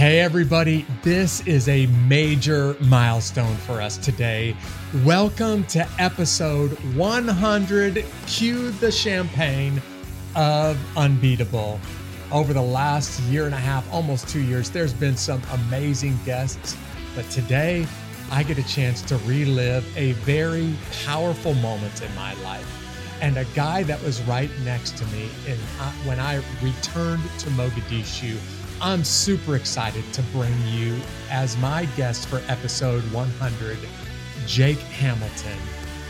Hey, everybody, this is a major milestone for us today. Welcome to episode 100. Cue the champagne of Unbeatable. Over the last year and a half, almost two years, there's been some amazing guests, but today I get a chance to relive a very powerful moment in my life. And a guy that was right next to me in, uh, when I returned to Mogadishu I'm super excited to bring you as my guest for episode 100, Jake Hamilton,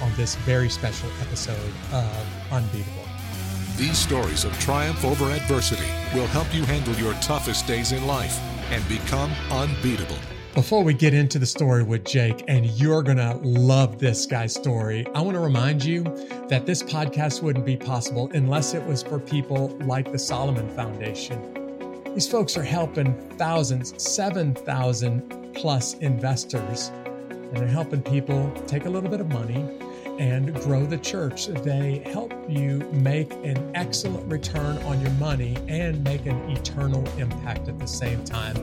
on this very special episode of Unbeatable. These stories of triumph over adversity will help you handle your toughest days in life and become unbeatable. Before we get into the story with Jake, and you're going to love this guy's story, I want to remind you that this podcast wouldn't be possible unless it was for people like the Solomon Foundation. These folks are helping thousands, 7,000 plus investors, and they're helping people take a little bit of money and grow the church. They help you make an excellent return on your money and make an eternal impact at the same time.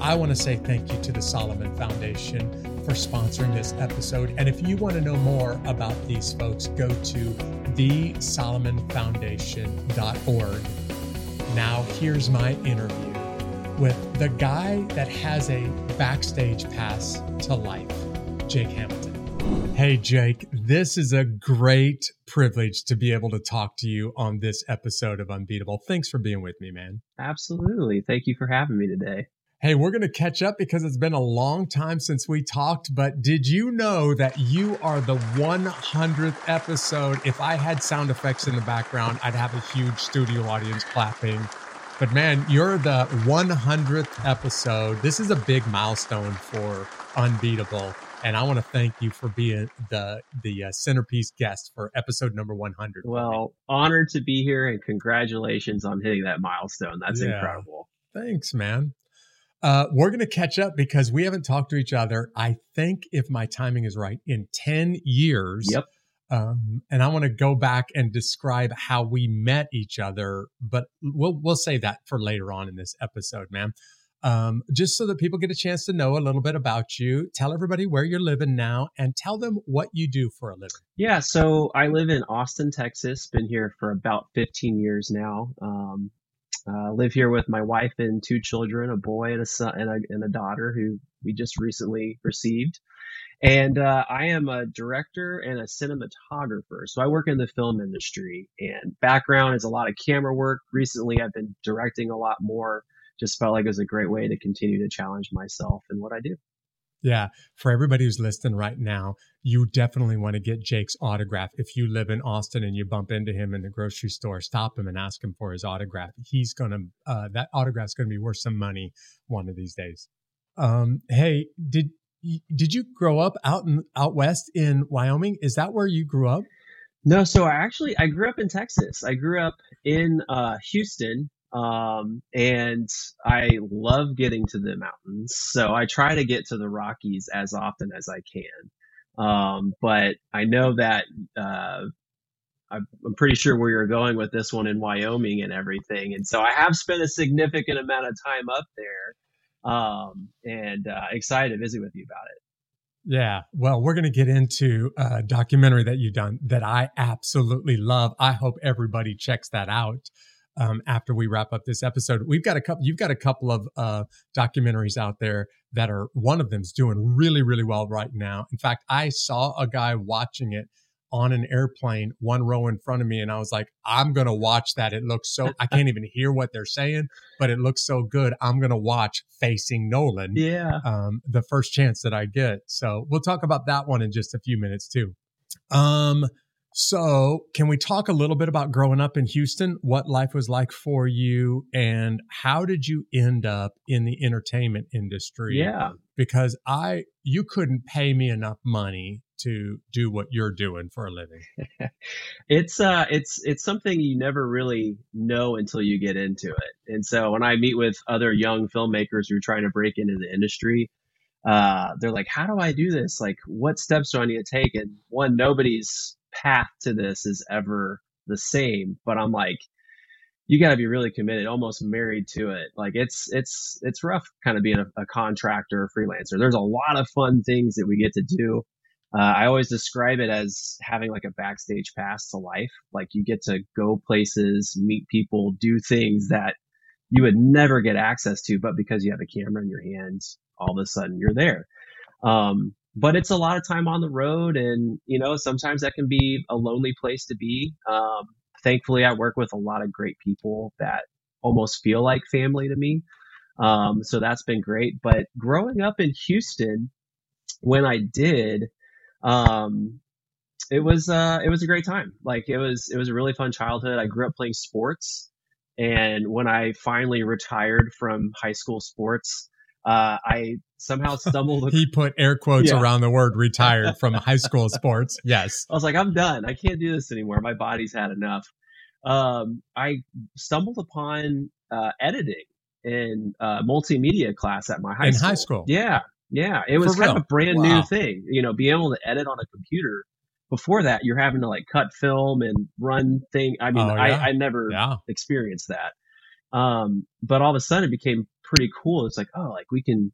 I want to say thank you to the Solomon Foundation for sponsoring this episode. And if you want to know more about these folks, go to thesolomonfoundation.org. Now, here's my interview with the guy that has a backstage pass to life, Jake Hamilton. Hey, Jake, this is a great privilege to be able to talk to you on this episode of Unbeatable. Thanks for being with me, man. Absolutely. Thank you for having me today. Hey, we're going to catch up because it's been a long time since we talked. But did you know that you are the 100th episode? If I had sound effects in the background, I'd have a huge studio audience clapping. But man, you're the 100th episode. This is a big milestone for Unbeatable. And I want to thank you for being the the uh, centerpiece guest for episode number 100. Well, honored to be here and congratulations on hitting that milestone. That's yeah. incredible. Thanks, man. Uh, we're going to catch up because we haven't talked to each other. I think, if my timing is right, in 10 years. Yep. Um, and I want to go back and describe how we met each other, but we'll we'll say that for later on in this episode, man. Um, just so that people get a chance to know a little bit about you. Tell everybody where you're living now, and tell them what you do for a living. Yeah, so I live in Austin, Texas. Been here for about 15 years now. Um, uh, live here with my wife and two children, a boy and a son and a, and a daughter who we just recently received. And uh, I am a director and a cinematographer. So I work in the film industry and background is a lot of camera work. Recently, I've been directing a lot more. Just felt like it was a great way to continue to challenge myself and what I do. Yeah. For everybody who's listening right now, you definitely want to get Jake's autograph. If you live in Austin and you bump into him in the grocery store, stop him and ask him for his autograph. He's going to, uh, that autograph's going to be worth some money one of these days. Um, hey, did, did you grow up out in, out west in Wyoming? Is that where you grew up? No, so I actually I grew up in Texas. I grew up in uh, Houston, um, and I love getting to the mountains. So I try to get to the Rockies as often as I can. Um, but I know that uh, I'm pretty sure where you're going with this one in Wyoming and everything. And so I have spent a significant amount of time up there, um, and uh, excited to visit with you about it. Yeah. Well, we're going to get into a documentary that you've done that I absolutely love. I hope everybody checks that out um, after we wrap up this episode. We've got a couple. You've got a couple of uh, documentaries out there that are. One of them's doing really, really well right now. In fact, I saw a guy watching it on an airplane, one row in front of me, and I was like, I'm gonna watch that. It looks so. I can't even hear what they're saying, but it looks so good. I'm gonna watch Facing Nolan. Yeah. Um, the first chance that I get. So we'll talk about that one in just a few minutes too. Um, so, can we talk a little bit about growing up in Houston, what life was like for you, and how did you end up in the entertainment industry? Yeah. Because I, you couldn't pay me enough money to do what you're doing for a living. it's uh it's it's something you never really know until you get into it. And so when I meet with other young filmmakers who are trying to break into the industry, uh, they're like, "How do I do this? Like, what steps do I need to take?" And one, nobody's path to this is ever the same. But I'm like, you got to be really committed, almost married to it. Like it's it's it's rough, kind of being a, a contractor, freelancer. There's a lot of fun things that we get to do. Uh, I always describe it as having like a backstage pass to life. Like you get to go places, meet people, do things that you would never get access to, but because you have a camera in your hand, all of a sudden you're there. Um, but it's a lot of time on the road, and you know sometimes that can be a lonely place to be. Um, thankfully, I work with a lot of great people that almost feel like family to me. Um, so that's been great. But growing up in Houston, when I did, um, it was uh, it was a great time. Like it was it was a really fun childhood. I grew up playing sports, and when I finally retired from high school sports, uh, I somehow stumbled. he put air quotes yeah. around the word retired from high school sports. Yes. I was like, I'm done. I can't do this anymore. My body's had enough. Um, I stumbled upon uh, editing in uh, multimedia class at my high in school. high school. Yeah. Yeah. It was For kind real? of a brand wow. new thing. You know, being able to edit on a computer. Before that, you're having to like cut film and run thing. I mean, oh, yeah. I, I never yeah. experienced that. Um, but all of a sudden it became pretty cool. It's like, oh, like we can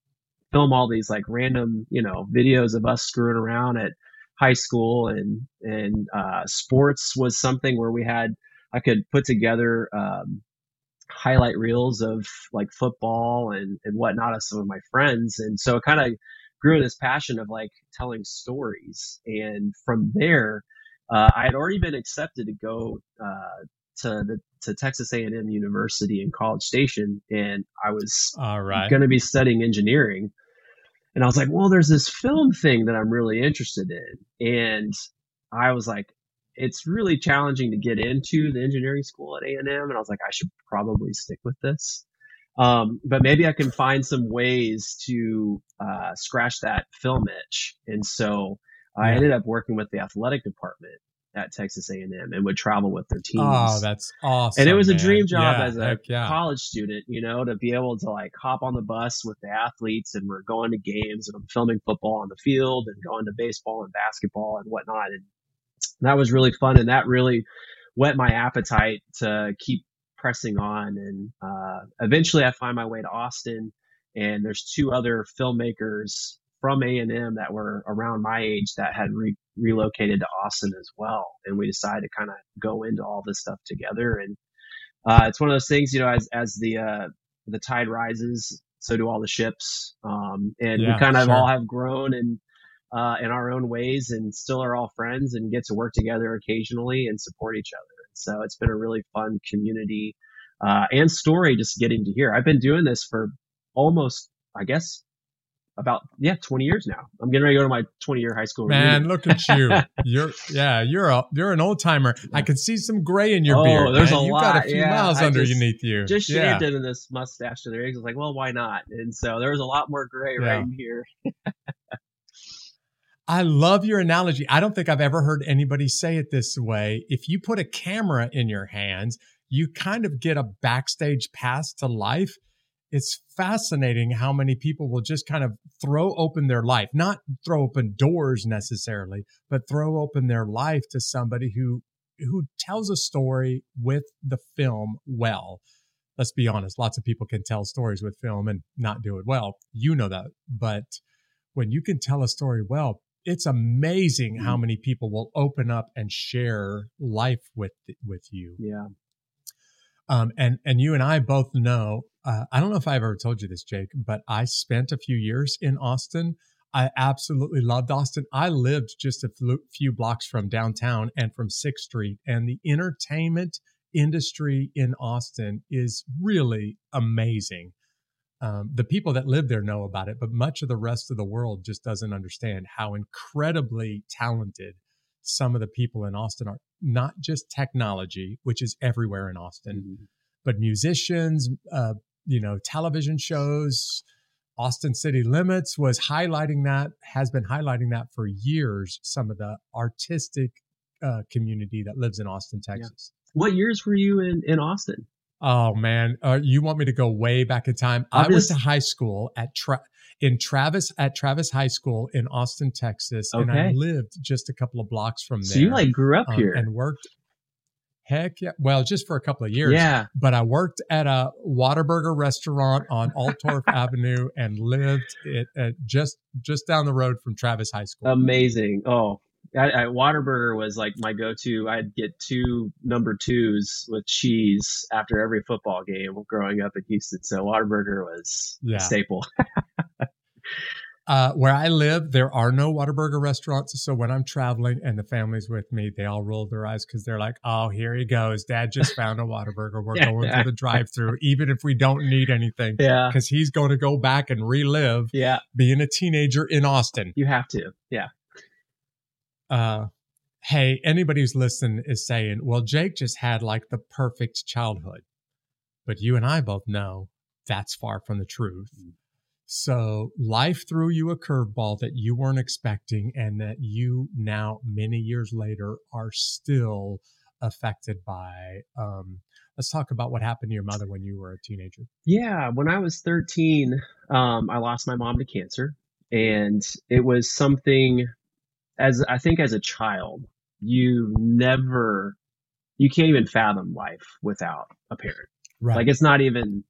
film all these like random, you know, videos of us screwing around at high school and, and, uh, sports was something where we had, I could put together, um, highlight reels of like football and, and whatnot of some of my friends. And so it kind of grew this passion of like telling stories. And from there, uh, I had already been accepted to go uh, to the to Texas A&M University in College Station, and I was right. going to be studying engineering. And I was like, well, there's this film thing that I'm really interested in, and I was like, it's really challenging to get into the engineering school at A&M, and I was like, I should probably stick with this. Um, but maybe I can find some ways to uh, scratch that film itch. And so I ended up working with the athletic department at Texas A&M and would travel with their teams. Oh, that's awesome! And it was man. a dream job yeah, as a yeah. college student, you know, to be able to like hop on the bus with the athletes and we're going to games and I'm filming football on the field and going to baseball and basketball and whatnot. And that was really fun, and that really whet my appetite to keep pressing on. And uh, eventually, I find my way to Austin, and there's two other filmmakers from A&M that were around my age that had re- relocated to Austin as well. And we decided to kind of go into all this stuff together. And uh, it's one of those things, you know, as, as the, uh, the tide rises, so do all the ships. Um, and yeah, we kind of sure. all have grown and, uh, in our own ways and still are all friends and get to work together occasionally and support each other. So it's been a really fun community, uh, and story just getting to hear. I've been doing this for almost, I guess, about yeah 20 years now i'm getting ready to go to my 20 year high school man reunion. look at you you're yeah you're a you're an old timer i can see some gray in your oh, beard there's man. a you lot got a few yeah, miles I underneath just, you just yeah. shaved in this mustache to the eggs i was like well why not and so there was a lot more gray yeah. right in here I love your analogy. I don't think I've ever heard anybody say it this way. If you put a camera in your hands, you kind of get a backstage pass to life it's fascinating how many people will just kind of throw open their life, not throw open doors necessarily, but throw open their life to somebody who who tells a story with the film well. Let's be honest, lots of people can tell stories with film and not do it well. You know that. But when you can tell a story well, it's amazing how mm-hmm. many people will open up and share life with with you. Yeah. Um, and and you and I both know. Uh, I don't know if I've ever told you this, Jake, but I spent a few years in Austin. I absolutely loved Austin. I lived just a few blocks from downtown and from Sixth Street, and the entertainment industry in Austin is really amazing. Um, the people that live there know about it, but much of the rest of the world just doesn't understand how incredibly talented some of the people in Austin are not just technology, which is everywhere in Austin, mm-hmm. but musicians, uh, you know, television shows. Austin City Limits was highlighting that, has been highlighting that for years. Some of the artistic uh, community that lives in Austin, Texas. Yeah. What years were you in in Austin? Oh man, uh, you want me to go way back in time? i i went to high school at Tra- in Travis at Travis High School in Austin, Texas, okay. and I lived just a couple of blocks from there. So you like grew up um, here and worked. Heck yeah. Well, just for a couple of years. Yeah. But I worked at a Whataburger restaurant on Oltorf Avenue and lived it at just just down the road from Travis High School. Amazing. Oh, I, I, Whataburger was like my go-to. I'd get two number twos with cheese after every football game growing up in Houston. So Whataburger was Yeah. a staple. Uh, where I live, there are no Whataburger restaurants. So when I'm traveling and the family's with me, they all roll their eyes because they're like, "Oh, here he goes! Dad just found a Whataburger. We're Yeah. going to the drive-through, even if we don't need anything, yeah. because he's going to go back and relive Yeah. being a teenager in Austin." You have to. Yeah. uh, hey, anybody who's listening is saying, well, Jake just had like the perfect childhood. But you and I both know that's far from the truth. So life threw you a curveball that you weren't expecting and that you now, many years later, are still affected by. Um, let's talk about what happened to your mother when you were a teenager. Yeah, when I was 13, um, I lost my mom to cancer, and it was something as I think as a child, you never, you can't even fathom life without a parent. Right. Like it's not even,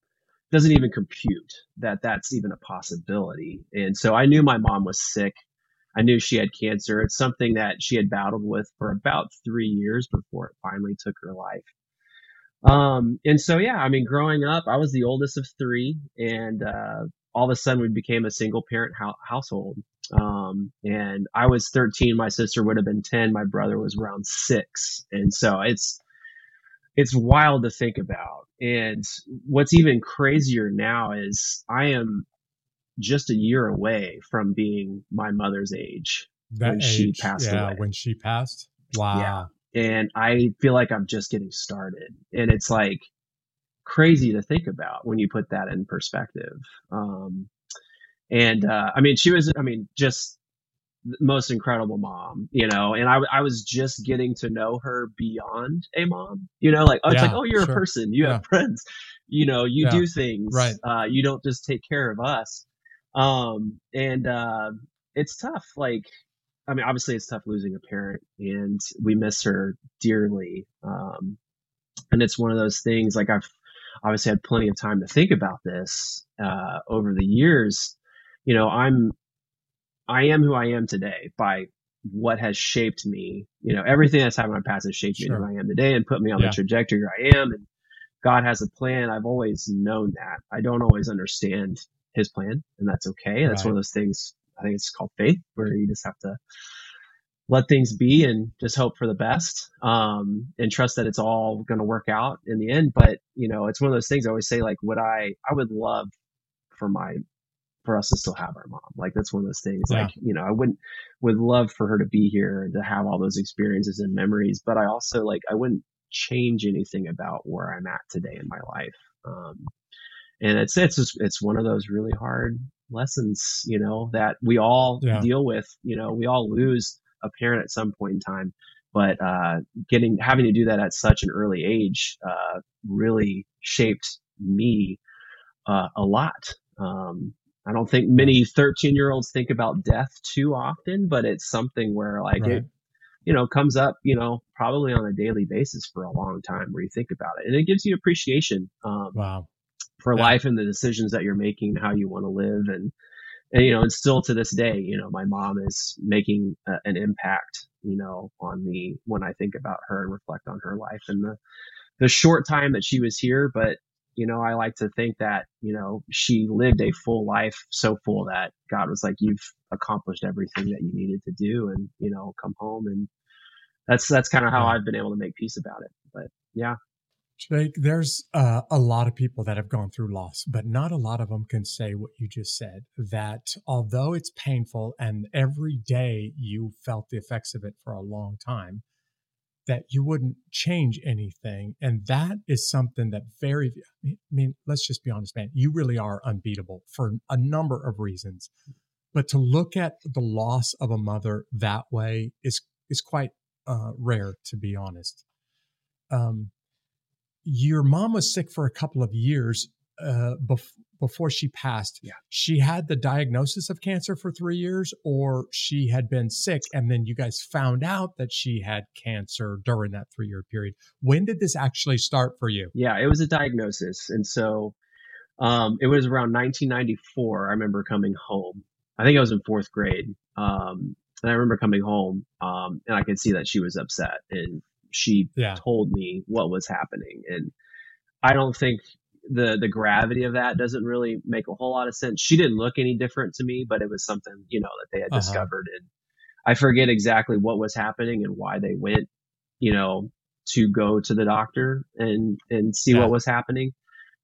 doesn't even compute that that's even a possibility. And so I knew my mom was sick. I knew she had cancer. It's something that she had battled with for about three years before it finally took her life. Um, and so, yeah, I mean, growing up, I was the oldest of three, and uh, all of a sudden we became a single parent ho- household. Um, and I was 13, my sister would have been 10, my brother was around six. And so it's, it's wild to think about. And what's even crazier now is I am just a year away from being my mother's age. that when she passed yeah, away. When she passed. Wow. and I feel like I'm just getting started. And it's like crazy to think about when you put that in perspective. Um, and uh, I mean, she was, I mean, just most incredible mom, you know. And I, I was just getting to know her beyond a mom, you know, like oh, it's Yeah, like oh, you're sure. a person, you Yeah. have friends, you know, you Yeah, do things, right. Uh, you don't just take care of us. Um, and uh, it's tough, like I mean, obviously it's tough losing a parent and we miss her dearly. Um, and it's one of those things like I've obviously had plenty of time to think about this, uh, over the years. You know, I'm, I am who I am today by what has shaped me. You know, everything that's happened in my past has shaped me to who I am today and put me on Yeah. the trajectory I am. And God has a plan. I've always known that. I don't always understand his plan and that's okay. That's one of those things. I think it's called faith where you just have to let things be and just hope for the best um, and trust that it's all going to work out in the end but you know it's one of those things i always say like would i i would love for my for us to still have our mom like that's one of those things Yeah. like you know i wouldn't would love for her to be here and to have all those experiences and memories but i also like i wouldn't change anything about where i'm at today in my life um, and it's it's just it's one of those really hard lessons you know that we all Yeah. deal with you know we all lose a parent at some point in time but uh getting having to do that at such an early age uh really shaped me uh a lot um i don't think many 13 year olds think about death too often but it's something where like Right. it you know comes up you know probably on a daily basis for a long time where you think about it and it gives you appreciation um Wow. for Yeah. life and the decisions that you're making, how you want to live, and and you know, and still to this day, you know, my mom is making uh, an impact, you know, on me when I think about her and reflect on her life and the the short time that she was here. But you know, I like to think that you know she lived a full life, so full that God was like, "You've accomplished everything that you needed to do, and you know, come home." And that's that's kind of how I've been able to make peace about it. But yeah, Jake, there's uh, a lot of people that have gone through loss, but not a lot of them can say what you just said that although it's painful and every day you felt the effects of it for a long time, that you wouldn't change anything. And that is something that very, I mean, let's just be honest, man, you really are unbeatable for a number of reasons. But to look at the loss of a mother that way is, is quite uh, rare, to be honest. Um, your mom was sick for a couple of years uh, bef- before she passed, Yeah. she had the diagnosis of cancer for three years, or she had been sick, and then you guys found out that she had cancer during that three year period. When did this actually start for you? Yeah, it was a diagnosis, and so um, it was around 1994. I remember coming home. I think I was in fourth grade, um, and I remember coming home, um, and I could see that she was upset, and she Yeah. told me what was happening, and I don't think the the gravity of that doesn't really make a whole lot of sense. She didn't look any different to me, but it was something you know that they had Uh-huh. discovered, and I forget exactly what was happening and why they went, you know, to go to the doctor and and see Yeah. what was happening.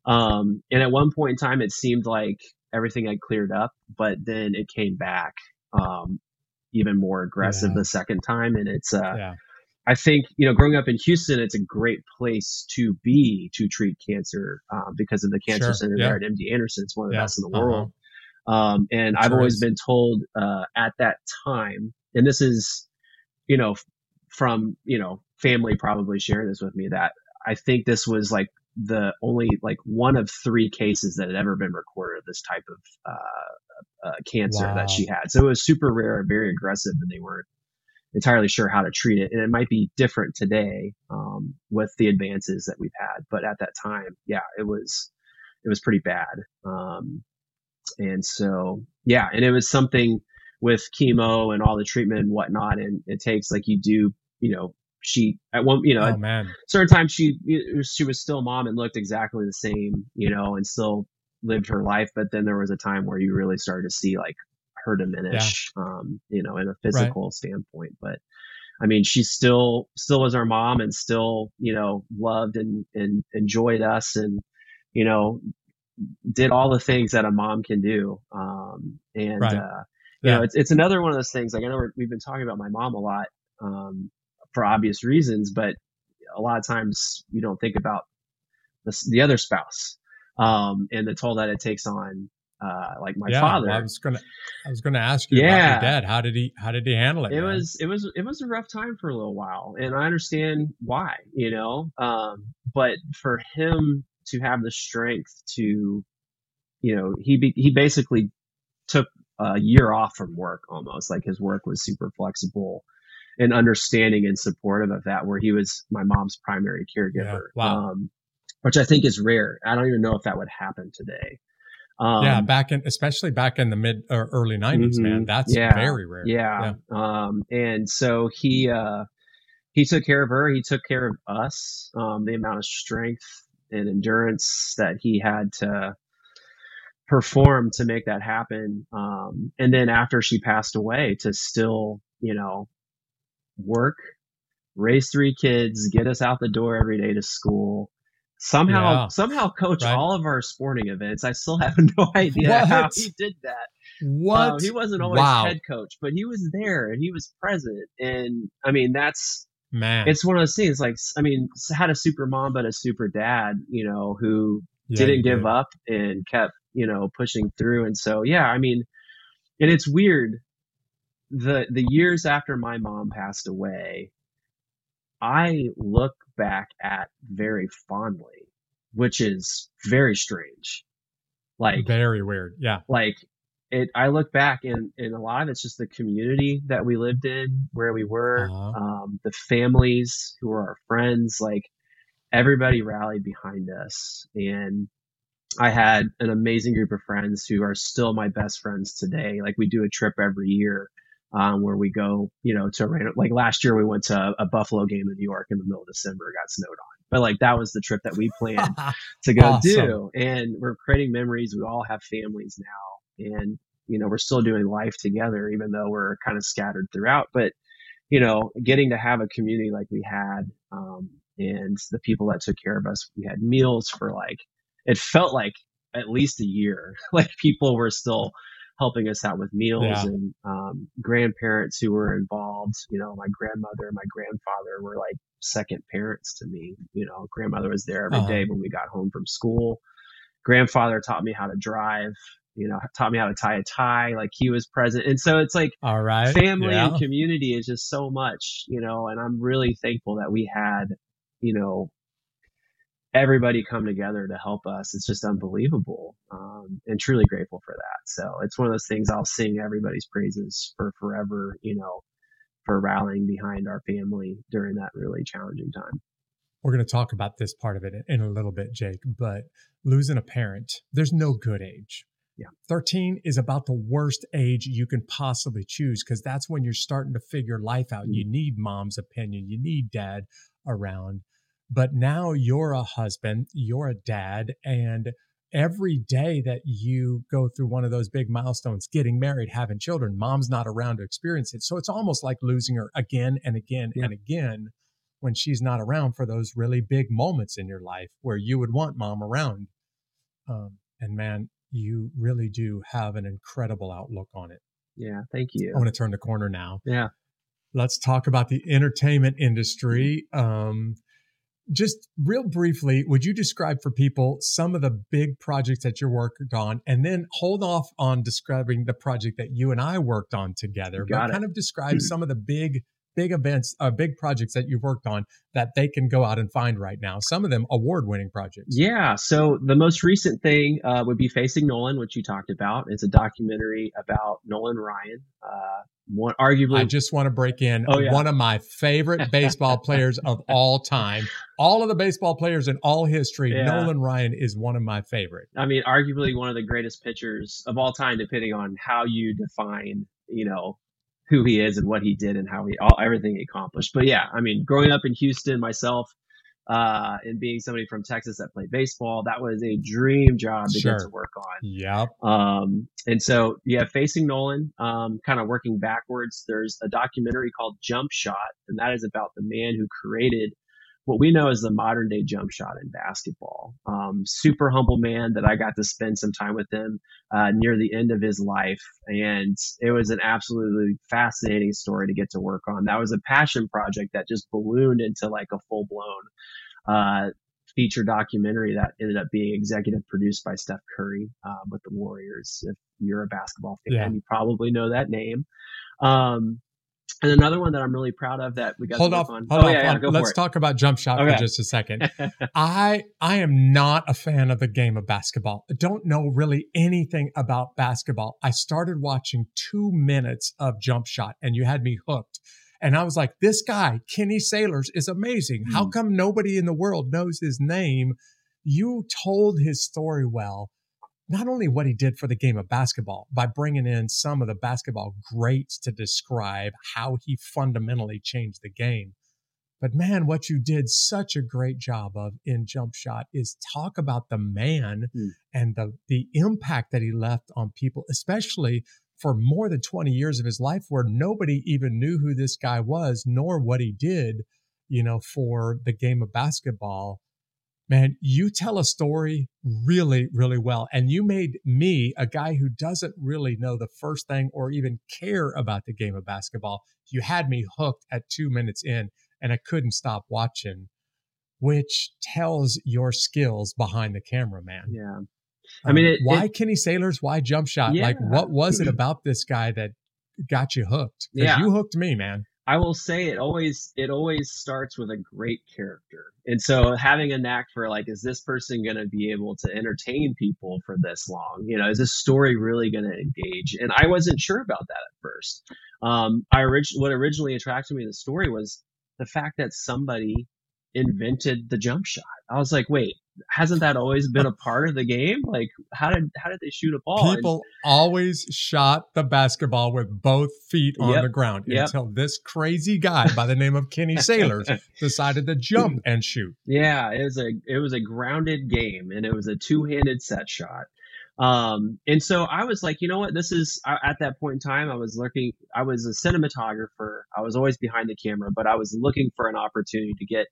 Um, and at one point in time, it seemed like everything had cleared up, but then it came back um, even more aggressive Yeah. the second time, and it's uh, Yeah. I think you know, growing up in Houston, it's a great place to be to treat cancer um, because of the cancer Sure, center yeah. there at MD Anderson. It's one of the Yeah, best in the uh-huh. world. Um, and It I've always been told uh, at that time, and this is, you know, from you know family probably sharing this with me that I think this was like the only like one of three cases that had ever been recorded of this type of uh, uh, cancer Wow. that she had. So it was super rare, very aggressive, and they weren't entirely sure how to treat it. And it might be different today um, with the advances that we've had, but at that time, yeah, it was it was pretty bad. Um, and so yeah, and it was something with chemo and all the treatment and whatnot, and it takes like you do, you know. She at one, you know, Oh man. certain times she she was still mom and looked exactly the same, you know, and still lived her life. But then there was a time where you really started to see like her diminish, um, you know, in a physical standpoint. But I mean, she still still was our mom and still, you know, loved and and enjoyed us and you know did all the things that a mom can do. Um, and Right. uh, you Yeah. know, it's it's another one of those things. Like I know we're, we've been talking about my mom a lot um, for obvious reasons, but a lot of times you don't think about the, the other spouse um, and the toll that it takes on, uh, like my yeah. father. I was gonna, I was gonna ask you about Yeah. your dad. How did he, how did he handle it? it man? was it was it was a rough time for a little while and i understand why you know um but for him to have the strength to you know he be, he basically took a year off from work almost like his work was super flexible and understanding and supportive of that where he was my mom's primary caregiver wow. um which i think is rare i don't even know if that would happen today um yeah, back in, especially back in the mid or early 90s man. Mhm. That's Yeah. very rare. Yeah. Um, and so he, uh, he took care of her. He took care of us. Um, the amount of strength and endurance that he had to perform to make that happen. Um, and then after she passed away to still, you know, work, raise three kids, get us out the door every day to school. Somehow, Yeah. somehow coach Right. all of our sporting events. I still have no idea how he did that. What? Um, he wasn't always Wow. head coach, but he was there and he was present. And I mean, that's man. it's one of those things. Like, I mean, had a super mom, but a super dad. You know, who Yeah, didn't give did. up and kept you know pushing through. And so, yeah, I mean, and it's weird. The the years after my mom passed away, I look back at very fondly, which is very strange. Like Very weird. Yeah. like it i look back and, and a lot of it's just the community that we lived in where we were Uh-huh. um, the families who were our friends like everybody rallied behind us and i had an amazing group of friends who are still my best friends today like we do a trip every year um, where we go you know to like last year we went to a, a buffalo game in new york in the middle of december got snowed on but like that was the trip that we planned to go Awesome. do. And we're creating memories. We all have families now. And, you know, we're still doing life together, even though we're kind of scattered throughout. But, you know, getting to have a community like we had, um, and the people that took care of us, we had meals for like, it felt like at least a year. Like people were still helping us out with meals Yeah. and um, grandparents who were involved. You know, my grandmother and my grandfather were like second parents to me. You know, grandmother was there every day Uh-huh. when we got home from school. Grandfather taught me how to drive. You know, taught me how to tie a tie. Like he was present, and so it's like All right. family yeah. and community is just so much. You know, and I'm really thankful that we had, you know, everybody come together to help us. It's just unbelievable, um, and truly grateful for that. So it's one of those things I'll sing everybody's praises for forever. You know, for rallying behind our family during that really challenging time. We're going to talk about this part of it in a little bit, Jake, but losing a parent, there's no good age. Yeah. 13 is about the worst age you can possibly choose because that's when you're starting to figure life out. Mm-hmm. You need mom's opinion, you need dad around. But now you're a husband, you're a dad, and every day that you go through one of those big milestones, getting married, having children, mom's not around to experience it. So it's almost like losing her again and again yeah. and again when she's not around for those really big moments in your life where you would want mom around. Um, and man, you really do have an incredible outlook on it. Yeah, thank you. I want to turn the corner now. Yeah. Let's talk about the entertainment industry. Um, just real briefly, would you describe for people some of the big projects that you worked on and then hold off on describing the project that you and I worked on together, but it. kind of describe some of the big big events, uh, big projects that you've worked on that they can go out and find right now? Some of them award winning projects. Yeah. So the most recent thing uh, would be Facing Nolan, which you talked about. It's a documentary about Nolan Ryan. Uh, one arguably I just want to break in oh, yeah. one of my favorite baseball players of all time. All of the baseball players in all history, yeah. Nolan Ryan is one of my favorite. I mean, arguably one of the greatest pitchers of all time, depending on how you define, you know, who he is and what he did and how he all everything he accomplished. But yeah, I mean, growing up in Houston myself, uh, and being somebody from Texas that played baseball, that was a dream job to sure. get to work on. Yep. Um, and so yeah, facing Nolan, um, kind of working backwards. There's a documentary called Jump Shot, and that is about the man who created what we know as the modern day jump shot in basketball. Um, super humble man that I got to spend some time with him uh, near the end of his life. And it was an absolutely fascinating story to get to work on. That was a passion project that just ballooned into like a full blown uh, feature documentary that ended up being executive produced by Steph Curry uh, with the Warriors. If you're a basketball fan, yeah. you probably know that name. Um, and another one that I'm really proud of that we got hold off, on. Hold oh, off, yeah, yeah, Let's talk about jump shot okay. for just a second. I I am not a fan of the game of basketball. I don't know really anything about basketball. I started watching two minutes of jump shot, and you had me hooked. And I was like, this guy, Kenny Sailors, is amazing. Mm. How hmm. come nobody in the world knows his name? You told his story well not only what he did for the game of basketball by bringing in some of the basketball greats to describe how he fundamentally changed the game, but man, what you did such a great job of in Jump Shot is talk about the man mm. and the the impact that he left on people, especially for more than 20 years of his life where nobody even knew who this guy was nor what he did, you know, for the game of basketball man, you tell a story really, really well. And you made me, a guy who doesn't really know the first thing or even care about the game of basketball, you had me hooked at two minutes in and I couldn't stop watching, which tells your skills behind the camera, man. Yeah. I mean, um, it, why it, Kenny Sailors? Why jump shot? Yeah. Like, what was it about this guy that got you hooked? Yeah. You hooked me, man. I will say it always it always starts with a great character. And so having a knack for like is this person going to be able to entertain people for this long? You know, is this story really going to engage? And I wasn't sure about that at first. Um I orig- what originally attracted me to the story was the fact that somebody invented the jump shot. I was like, wait, hasn't that always been a part of the game? Like, how did how did they shoot a ball? People and, always shot the basketball with both feet on yep, the ground yep. until this crazy guy by the name of Kenny Sailors decided to jump and shoot. Yeah, it was a it was a grounded game, and it was a two handed set shot. Um, and so I was like, you know what? This is at that point in time, I was looking, I was a cinematographer. I was always behind the camera, but I was looking for an opportunity to get,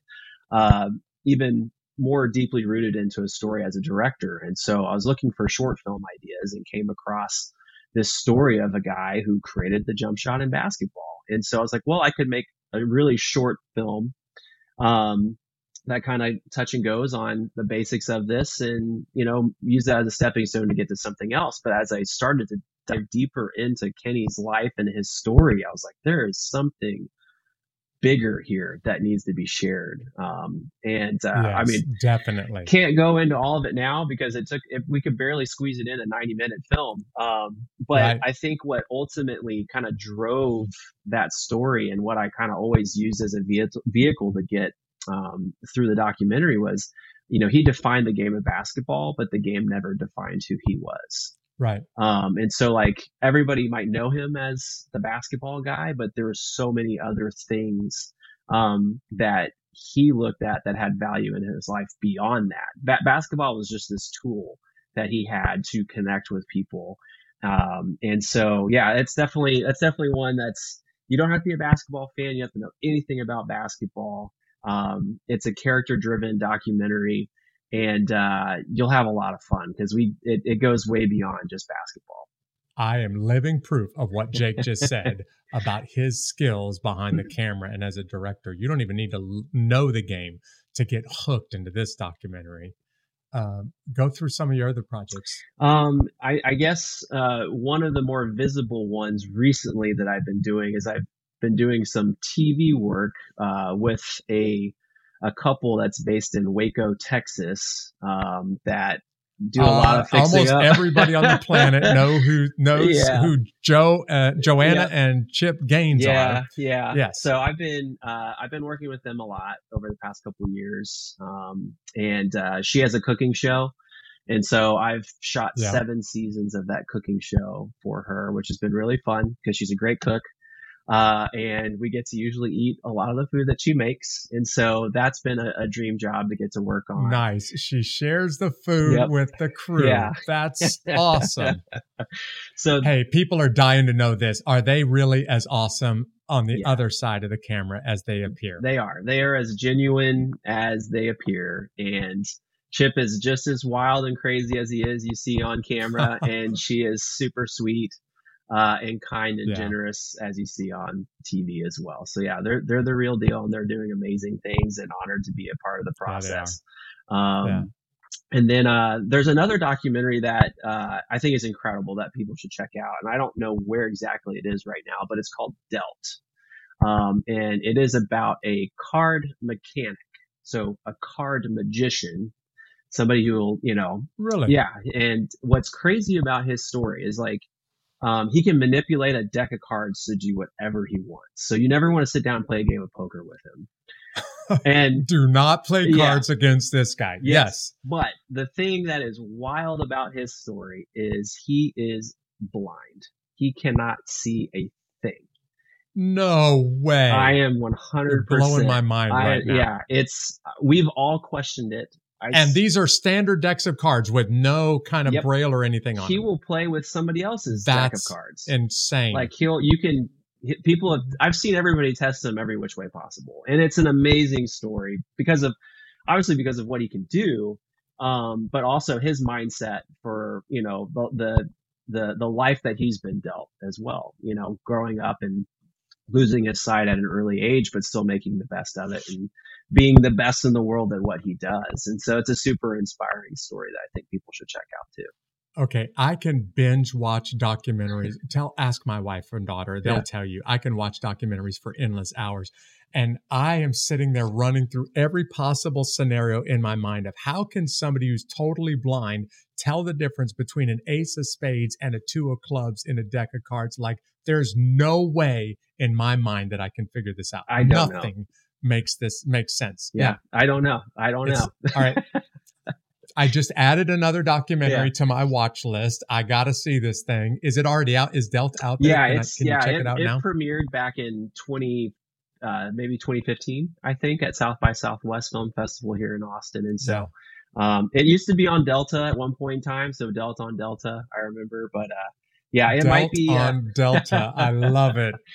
uh, even more deeply rooted into a story as a director. And so I was looking for short film ideas and came across this story of a guy who created the jump shot in basketball. And so I was like, well, I could make a really short film um, that kind of touch and goes on the basics of this and, you know, use that as a stepping stone to get to something else. But as I started to dive deeper into Kenny's life and his story, I was like, there is something bigger here that needs to be shared. Um, and uh, yes, I mean, definitely can't go into all of it now because it took if we could barely squeeze it in a 90 minute film. Um, but Right. I think what ultimately kind of drove that story and what I kind of always used as a vehicle vehicle to get um, through the documentary was, you know, he defined the game of basketball, but the game never defined who he was. right. Um, and so like everybody might know him as the basketball guy, but there are so many other things um, that he looked at that had value in his life beyond that. Ba- basketball was just this tool that he had to connect with people. Um, and so yeah, it's definitely that's definitely one that's you don't have to be a basketball fan. You have to know anything about basketball. Um, it's a character driven documentary and uh, you'll have a lot of fun because we it, it goes way beyond just basketball. I am living proof of what Jake just said about his skills behind the camera and as a director. You don't even need to know the game to get hooked into this documentary. Um, go through some of your other projects. Um, I, I guess uh, one of the more visible ones recently that I've been doing is I've been doing some TV work uh, with a a couple that's based in Waco, Texas. Um, that do a lot of Uh, fixing almost up. everybody on the planet know who knows Yeah. who Joe, uh, Joanna, Yeah. and Chip Gaines yeah, are. yeah, Yes. So I've been uh, I've been working with them a lot over the past couple of years, um, and uh, she has a cooking show, and so I've shot Yeah. seven seasons of that cooking show for her, which has been really fun because she's a great cook. Uh, and we get to usually eat a lot of the food that she makes, and so that's been a, a dream job to get to work on. Nice. She shares the food Yep. with the crew. Yeah. That's awesome. So hey, people are dying to know this. Are they really as awesome on the Yeah. other side of the camera as they appear? They are. They are as genuine as they appear. And Chip is just as wild and crazy as he is you see on camera. and she is super sweet uh, and kind and Yeah. generous as you see on TV as well. So yeah, they're they're the real deal and they're doing amazing things and honored to be a part of the Yeah, process. um, Yeah. And then uh, there's another documentary that uh, I think is incredible that people should check out. And I don't know where exactly it is right now, but it's called Dealt. Um, and it is about a card mechanic. So a card magician, somebody who will, you know, Really? yeah. And what's crazy about his story is like, um, he can manipulate a deck of cards to do whatever he wants. So you never want to sit down and play a game of poker with him. and Do not play Yeah. cards against this guy. Yes. but the thing that is wild about his story is he is blind. He cannot see a thing. No way. I am 100% You're blowing my mind I- right now. Yeah, it's we've all questioned it. I And these are standard decks of cards with no kind of Yep. braille or anything on it. he them. will play with somebody else's deck of cards. Insane. Like he'll you can people have I've seen everybody test him every which way possible, and it's an amazing story because of obviously because of what he can do, um, but also his mindset for you know the the the the life that he's been dealt as well. You know, growing up and losing his sight at an early age, but still making the best of it and being the best in the world at what he does. And so it's a super inspiring story that I think people should check out too. okay, I can binge watch documentaries. Tell ask my wife and daughter, they'll Yeah. tell you. I can watch documentaries for endless hours. And I am sitting there running through every possible scenario in my mind of how can somebody who's totally blind tell the difference between an ace of spades and a two of clubs in a deck of cards? Like there's no way in my mind that I can figure this out. I don't know. Makes this makes sense. Yeah, I don't know. I don't It's- know. All right. I just added another documentary Yeah. to my watch list. I got to see this thing. Is it already out? Is Dealt out there? yeah, Can I- it's can yeah, you check it, it out it now? premiered back in twenty, uh, maybe twenty fifteen, I think, at South by Southwest Film Festival here in Austin, and so. Um, it used to be on Delta at one point in time, so Dealt on Delta, I remember. But uh, yeah, it might be uh, on Delta. I love it.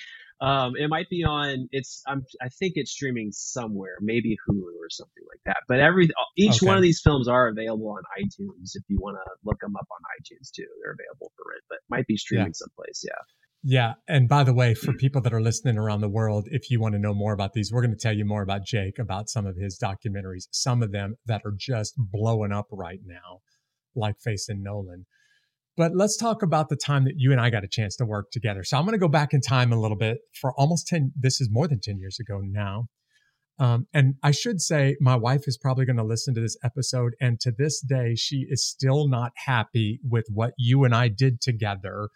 um, it might be on. It's I'm, I think it's streaming somewhere, maybe Hulu or something like that. But every each Okay. one of these films are available on iTunes if you want to look them up on iTunes too. They're available for rent, but might be streaming someplace. Yeah. Yeah. And by the way, for people that are listening around the world, if you want to know more about these, we're going to tell you more about Jake, about some of his documentaries, some of them that are just blowing up right now, like Facing Nolan. But let's talk about the time that you and I got a chance to work together. So I'm going to go back in time a little bit for almost 10, this is more than 10 years ago now. Um, and I should say, my wife is probably going to listen to this episode. And to this day, she is still not happy with what you and I did together.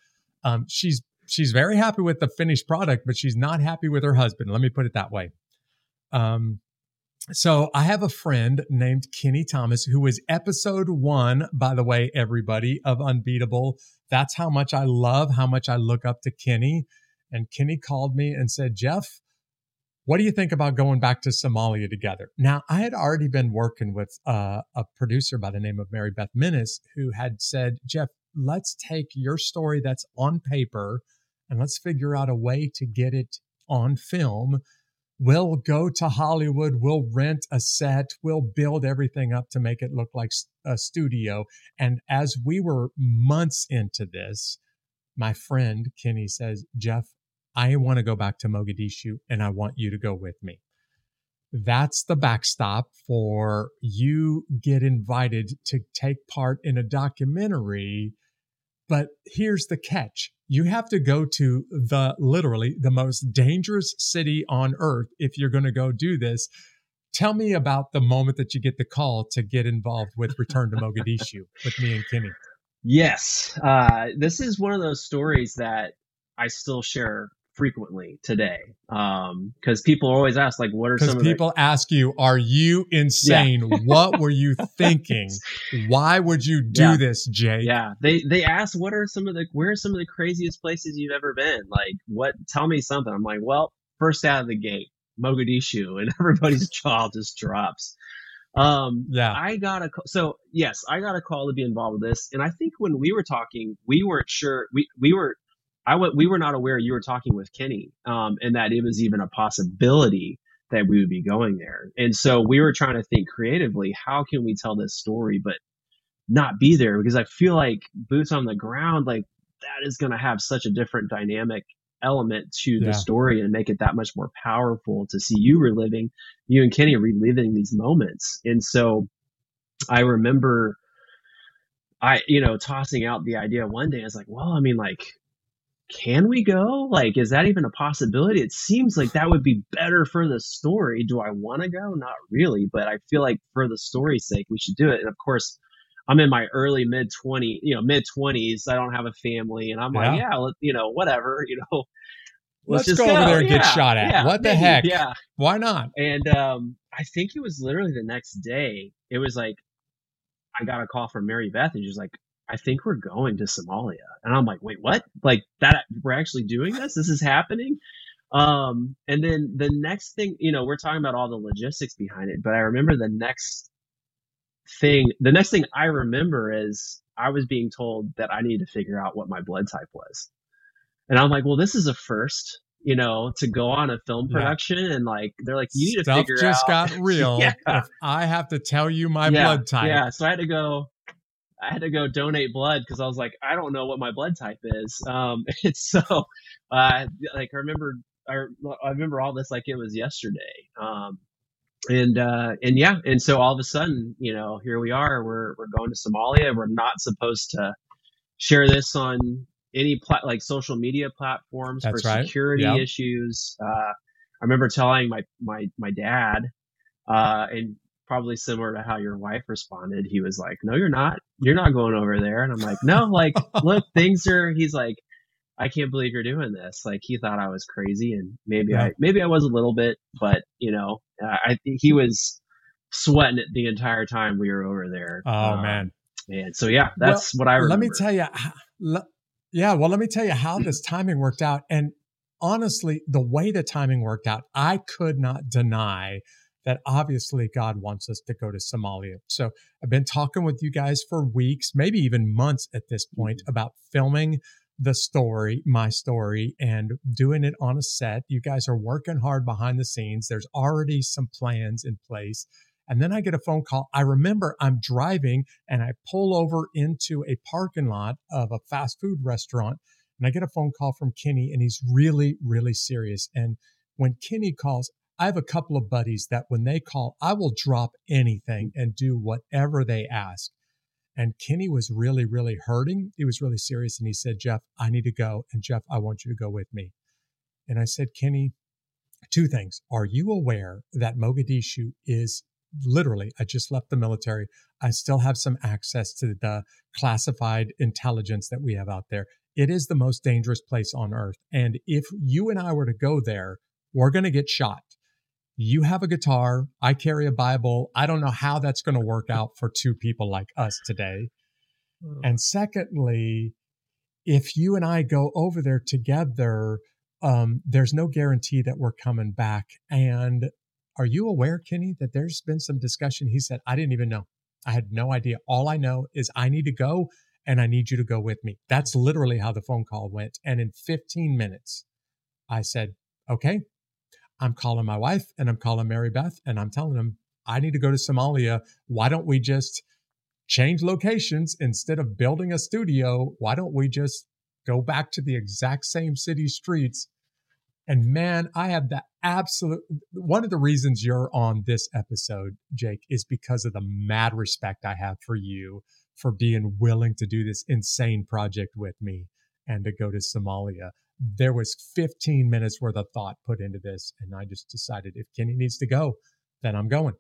Um, she's she's very happy with the finished product, but she's not happy with her husband. Let me put it that way. Um, so I have a friend named Kenny Thomas who was episode one, by the way, everybody of Unbeatable. That's how much I love, how much I look up to Kenny. And Kenny called me and said, Jeff, what do you think about going back to Somalia together? Now, I had already been working with uh, a producer by the name of Mary Beth Minnis who had said, Jeff, let's take your story that's on paper and let's figure out a way to get it on film We'll go to Hollywood, we'll rent a set, we'll build everything up to make it look like a studio. And as we were months into this, my friend Kenny says, Jeff, I want to go back to Mogadishu and I want you to go with me. That's the backstop for you get invited to take part in a documentary. But here's the catch you have to go to the literally the most dangerous city on earth if you're going to go do this. Tell me about the moment that you get the call to get involved with Return to Mogadishu with me and Kenny. Yes, uh, this is one of those stories that I still share frequently today because um, people always ask like what are some people the- ask you are you insane? Yeah. what were you thinking? Why would you do yeah. this jay yeah. They they ask what are some of the where are some of the craziest places you've ever been? Like what tell me something. I'm like well first out of the gate mogadishu and everybody's jaw just drops. Um yeah. I got a so yes i got a call to be involved with this and i think when we were talking we weren't sure we we were I w- we were not aware you were talking with Kenny, um, and that it was even a possibility that we would be going there. And so we were trying to think creatively, how can we tell this story, but not be there? Because I feel like boots on the ground, like that is going to have such a different dynamic element to yeah. the story and make it that much more powerful to see you reliving, you and Kenny reliving these moments. And so I remember I, you know, tossing out the idea one day. I was like, well, I mean, like, can we go? Like, is that even a possibility? It seems like that would be better for the story. Do I want to go? Not really, but I feel like for the story's sake, we should do it. And of course, I'm in my early mid 20, you know, mid 20s. I don't have a family, and I'm yeah. like, yeah, let, you know, whatever, you know. Let's, let's go, go, over there and yeah, get shot at. Yeah, what the maybe, heck? Yeah. Why not? And um, I think it was literally the next day. It was like I got a call from Mary Beth, and she's like, I think we're going to Somalia. And I'm like, wait, what? Like that, we're actually doing this? This is happening? Um, and then the next thing, you know, we're talking about all the logistics behind it, but I remember the next thing, the next thing I remember is I was being told that I needed to figure out what my blood type was. And I'm like, well, this is a first, you know, to go on a film production yeah. and like they're like, you need Stuff to figure just out. Just got real. yeah. If I have to tell you my yeah. blood type. Yeah. So I had to go, I had to go donate blood because I was like, I don't know what my blood type is. Um, and so, uh, like I remember, I, I remember all this like it was yesterday. Um, and uh, and yeah, and so all of a sudden, you know, here we are. We're we're going to Somalia. We're not supposed to share this on any plat- like social media platforms That's for right. security yep. issues. Uh, I remember telling my my my dad, uh, and probably similar to how your wife responded. He was like, "No, you're not. You're not going over there." And I'm like, "No, like, look, things are." He's like, "I can't believe you're doing this." Like, he thought I was crazy, and maybe yeah. I maybe I was a little bit, but you know, I he was sweating it the entire time we were over there. Oh um, man. And so yeah, that's well, what I remember. Let me tell you. Yeah, well, let me tell you how this timing worked out. And honestly, the way the timing worked out, I could not deny that obviously God wants us to go to Somalia. So I've been talking with you guys for weeks, maybe even months at this point mm-hmm. about filming the story, my story, and doing it on a set. You guys are working hard behind the scenes. There's already some plans in place. And then I get a phone call. I remember I'm driving and I pull over into a parking lot of a fast food restaurant and I get a phone call from Kenny and he's really, really serious. And when Kenny calls, I have a couple of buddies that when they call, I will drop anything and do whatever they ask. And Kenny was really, really hurting. He was really serious. And he said, Jeff, I need to go. And Jeff, I want you to go with me. And I said, Kenny, two things. Are you aware that Mogadishu is literally, I just left the military. I still have some access to the classified intelligence that we have out there. It is the most dangerous place on earth. And if you and I were to go there, we're going to get shot. You have a guitar. I carry a Bible. I don't know how that's going to work out for two people like us today. Hmm. And secondly, if you and I go over there together, um, there's no guarantee that we're coming back. And are you aware, Kenny, that there's been some discussion? He said, I didn't even know. I had no idea. All I know is I need to go and I need you to go with me. That's literally how the phone call went. And in 15 minutes, I said, okay, I'm calling my wife and I'm calling Mary Beth and I'm telling them, I need to go to Somalia. Why don't we just change locations instead of building a studio? Why don't we just go back to the exact same city streets? And man, I have the absolute one of the reasons you're on this episode, Jake, is because of the mad respect I have for you for being willing to do this insane project with me and to go to Somalia. There was 15 minutes worth of thought put into this. And I just decided if Kenny needs to go, then I'm going.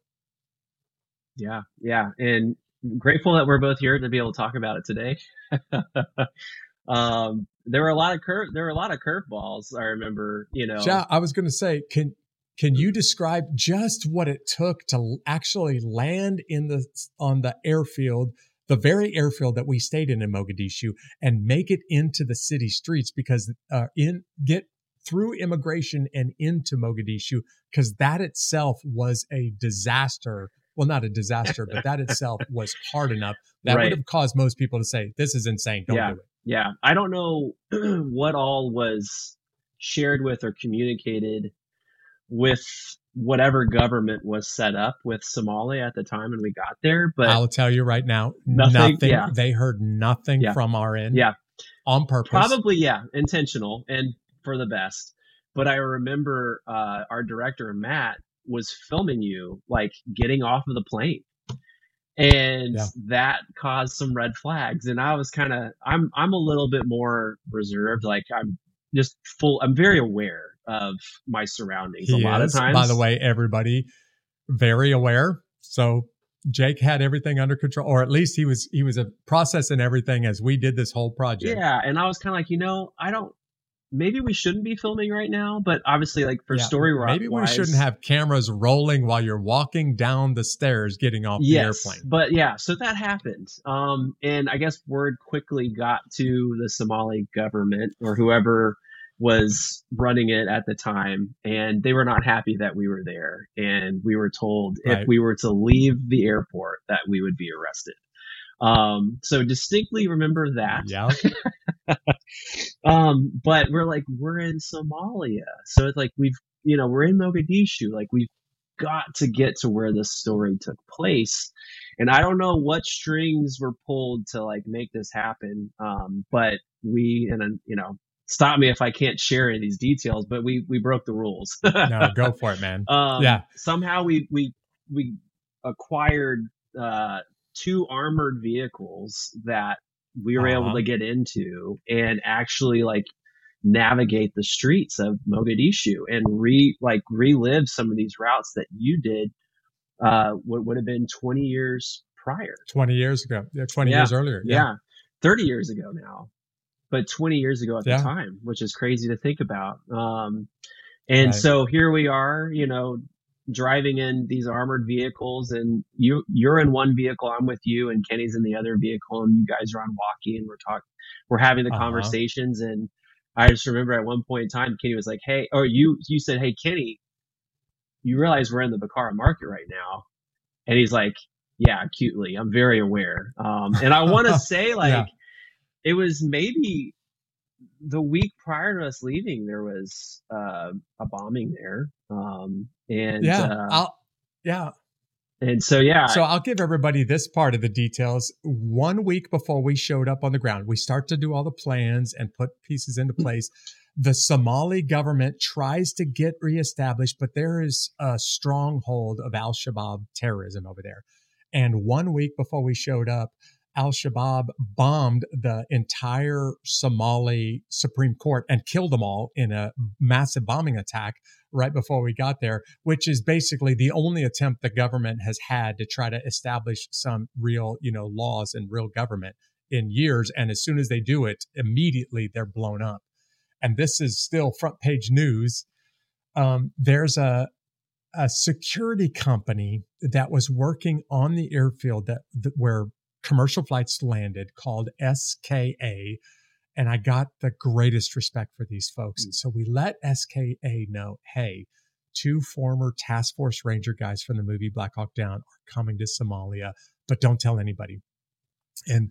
Yeah. Yeah. And grateful that we're both here to be able to talk about it today. um, there were a lot of curve, there were a lot of curveballs. I remember, you know, yeah, I was going to say, can, can you describe just what it took to actually land in the on the airfield the very airfield that we stayed in in Mogadishu and make it into the city streets because uh, in get through immigration and into Mogadishu because that itself was a disaster. Well, not a disaster, but that itself was hard enough that right. would have caused most people to say, "This is insane. Don't yeah. do it." Yeah, I don't know what all was shared with or communicated with whatever government was set up with Somalia at the time when we got there. But I'll tell you right now, nothing. nothing yeah. They heard nothing yeah. from our end. Yeah. On purpose. Probably, yeah, intentional and for the best. But I remember uh, our director Matt was filming you like getting off of the plane. And yeah. that caused some red flags. And I was kind of I'm I'm a little bit more reserved. Like I'm just full I'm very aware of my surroundings he a lot is, of times. By the way, everybody very aware. So Jake had everything under control, or at least he was he was a processing everything as we did this whole project. Yeah, and I was kind of like, you know, I don't. Maybe we shouldn't be filming right now, but obviously, like for yeah, story maybe wise, we shouldn't have cameras rolling while you're walking down the stairs getting off yes, the airplane. But yeah, so that happened, um, and I guess word quickly got to the Somali government or whoever was running it at the time and they were not happy that we were there. And we were told right. if we were to leave the airport that we would be arrested. Um so distinctly remember that. Yeah. Um but we're like we're in somalia. So it's like we've you know we're in mogadishu. Like we've got to get to where this story took place. And i don't know what strings were pulled to like make this happen. Um but we and you know stop me if I can't share any of these details, but we we broke the rules. no, go for it, man. Um, yeah. Somehow we we we acquired uh, two armored vehicles that we were uh-huh. able to get into and actually like navigate the streets of Mogadishu and re like relive some of these routes that you did uh what would have been 20 years prior 20 years ago yeah 20 yeah. years earlier yeah. yeah 30 years ago now but 20 years ago at yeah. the time, which is crazy to think about. Um, and right. so here we are, you know, driving in these armored vehicles and you you're in one vehicle i'm with you and kenny's in the other vehicle and you guys are on walkie and we're talking we're having the uh-huh. conversations and i just remember at one point in time kenny was like hey or you you said hey kenny you realize we're in the Bakara market right now and he's like yeah acutely i'm very aware um, and i want to say like yeah it was maybe the week prior to us leaving, there was uh, a bombing there. Um, and yeah, uh, I'll, yeah. And so, yeah. So I'll give everybody this part of the details. One week before we showed up on the ground, we start to do all the plans and put pieces into place. the Somali government tries to get reestablished, but there is a stronghold of Al Shabaab terrorism over there. And one week before we showed up, Al Shabaab bombed the entire Somali Supreme Court and killed them all in a massive bombing attack right before we got there, which is basically the only attempt the government has had to try to establish some real, you know, laws and real government in years. And as soon as they do it, immediately they're blown up. And this is still front page news. Um, there's a a security company that was working on the airfield that, that where commercial flights landed called SKA. And I got the greatest respect for these folks. Mm. So we let SKA know, hey, two former task force ranger guys from the movie Black Hawk Down are coming to Somalia, but don't tell anybody. And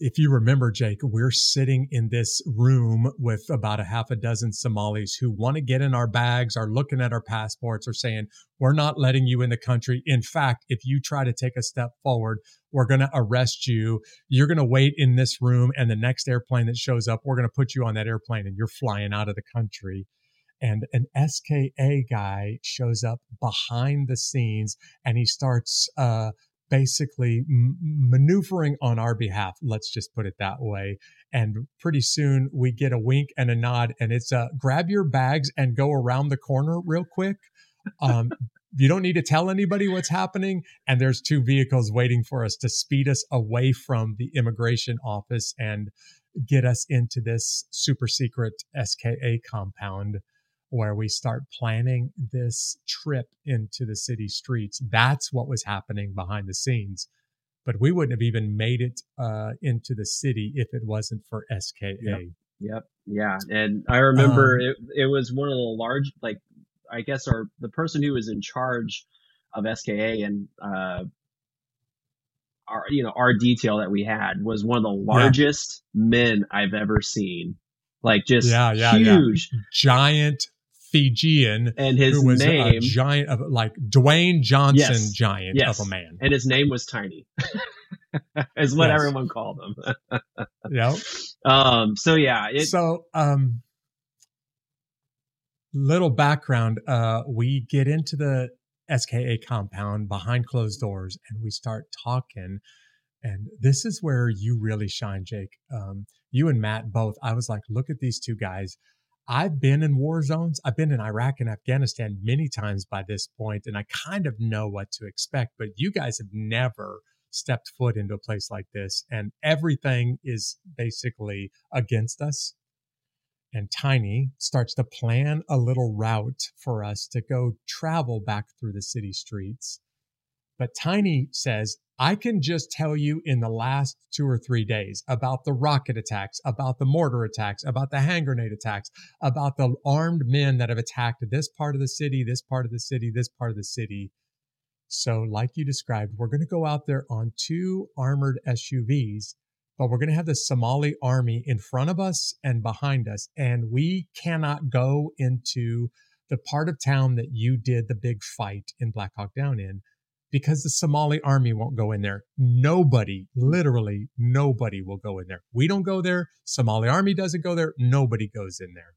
if you remember, Jake, we're sitting in this room with about a half a dozen Somalis who want to get in our bags, are looking at our passports, are saying, We're not letting you in the country. In fact, if you try to take a step forward, we're going to arrest you. You're going to wait in this room, and the next airplane that shows up, we're going to put you on that airplane and you're flying out of the country. And an SKA guy shows up behind the scenes and he starts, uh, basically m- maneuvering on our behalf. Let's just put it that way. And pretty soon we get a wink and a nod, and it's a grab your bags and go around the corner real quick. Um, you don't need to tell anybody what's happening. And there's two vehicles waiting for us to speed us away from the immigration office and get us into this super secret SKA compound where we start planning this trip into the city streets. That's what was happening behind the scenes. But we wouldn't have even made it uh, into the city if it wasn't for SKA. Yep. yep. Yeah. And I remember um, it, it was one of the large, like, I guess, or the person who was in charge of SKA and uh, our, you know, our detail that we had was one of the largest yeah. men I've ever seen. Like just yeah, yeah, huge, yeah. giant Fijian, and his who was name, a giant of like Dwayne Johnson, yes, giant yes. of a man, and his name was Tiny, is what yes. everyone called him. yep. Um. So yeah. It, so um. Little background. Uh, we get into the SKA compound behind closed doors, and we start talking. And this is where you really shine, Jake. Um, you and Matt both. I was like, look at these two guys I've been in war zones. I've been in Iraq and Afghanistan many times by this point, and I kind of know what to expect. But you guys have never stepped foot into a place like this, and everything is basically against us. And Tiny starts to plan a little route for us to go travel back through the city streets. But Tiny says, I can just tell you in the last two or three days about the rocket attacks, about the mortar attacks, about the hand grenade attacks, about the armed men that have attacked this part of the city, this part of the city, this part of the city. So, like you described, we're going to go out there on two armored SUVs, but we're going to have the Somali army in front of us and behind us. And we cannot go into the part of town that you did the big fight in Black Hawk Down in because the Somali army won't go in there. Nobody, literally nobody will go in there. We don't go there. Somali army doesn't go there. Nobody goes in there.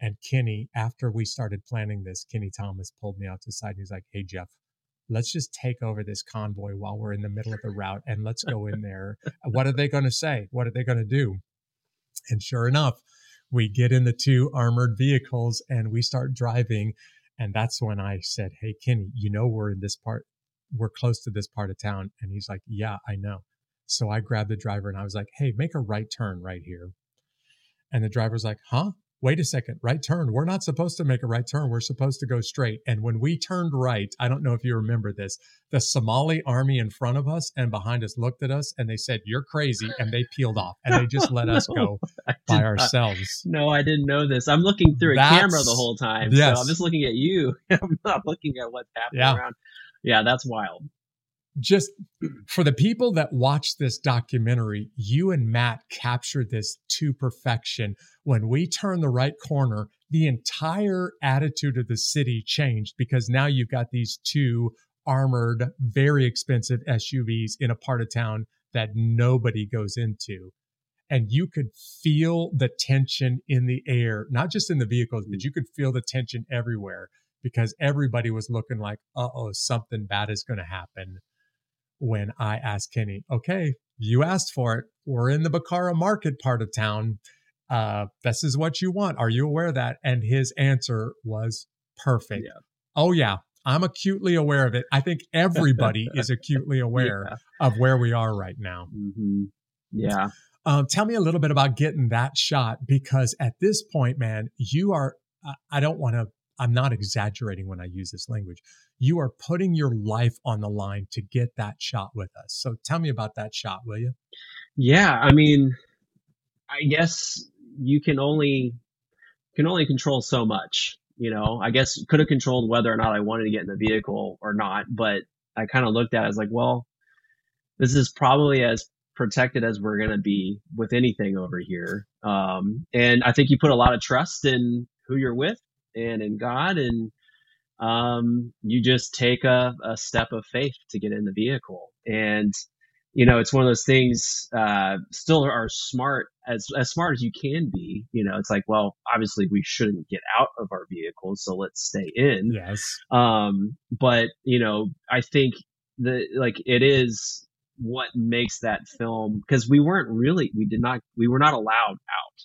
And Kenny, after we started planning this, Kenny Thomas pulled me out to the side. He's like, Hey, Jeff, let's just take over this convoy while we're in the middle of the route and let's go in there. what are they going to say? What are they going to do? And sure enough, we get in the two armored vehicles and we start driving. And that's when I said, Hey, Kenny, you know, we're in this part we're close to this part of town. And he's like, yeah, I know. So I grabbed the driver and I was like, hey, make a right turn right here. And the driver's like, huh? Wait a second, right turn. We're not supposed to make a right turn. We're supposed to go straight. And when we turned right, I don't know if you remember this, the Somali army in front of us and behind us looked at us and they said, You're crazy. And they peeled off and they just let us go by ourselves. No, I didn't know this. I'm looking through a That's, camera the whole time. Yes. So I'm just looking at you. I'm not looking at what's happening yeah. around yeah, that's wild. Just for the people that watch this documentary, you and Matt captured this to perfection. When we turn the right corner, the entire attitude of the city changed because now you've got these two armored, very expensive SUVs in a part of town that nobody goes into. And you could feel the tension in the air, not just in the vehicles, but mm. you could feel the tension everywhere because everybody was looking like, uh oh, something bad is going to happen. when I asked Kenny, okay, you asked for it. We're in the Bakara market part of town. Uh, this is what you want. Are you aware of that? And his answer was perfect. Yeah. Oh, yeah. I'm acutely aware of it. I think everybody is acutely aware Yeah. of where we are right now. hmm Yeah. Um, tell me a little bit about getting that shot because at this point, man, you are, I don't want to, I'm not exaggerating when I use this language. You are putting your life on the line to get that shot with us. So tell me about that shot, will you? Yeah, I mean, I guess you can only can only control so much. You know, I guess could have controlled whether or not I wanted to get in the vehicle or not, but I kind of looked at it as like, well, this is probably as protected as we're gonna be with anything over here. Um, and I think you put a lot of trust in who you're with and in God, and um, you just take a, a step of faith to get in the vehicle. And you know, it's one of those things. Uh, still are smart as as smart as you can be. You know, it's like, well, obviously we shouldn't get out of our vehicles, so let's stay in. Yes. Um, but you know, I think the like it is what makes that film because we weren't really we did not we were not allowed out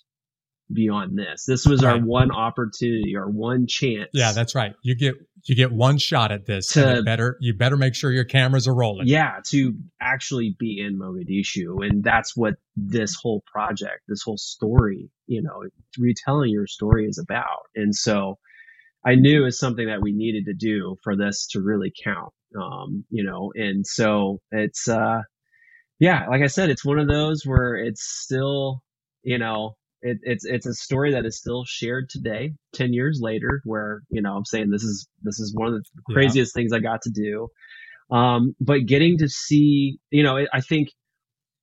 beyond this. This was our Right. one opportunity, our one chance. Yeah, that's right. You get, you get one shot at this. To- it better, you better make sure your cameras are rolling. yeah to actually be in mogadishu and that's what this whole project this whole story you know retelling your story is about and so i knew it's something that we needed to do for this to really count um you know and so it's uh yeah like i said it's one of those where it's still you know it, it's it's a story that is still shared today 10 years later where you know i'm saying this is this is one of the Yeah. craziest things i got to do um, but getting to see, you know, I think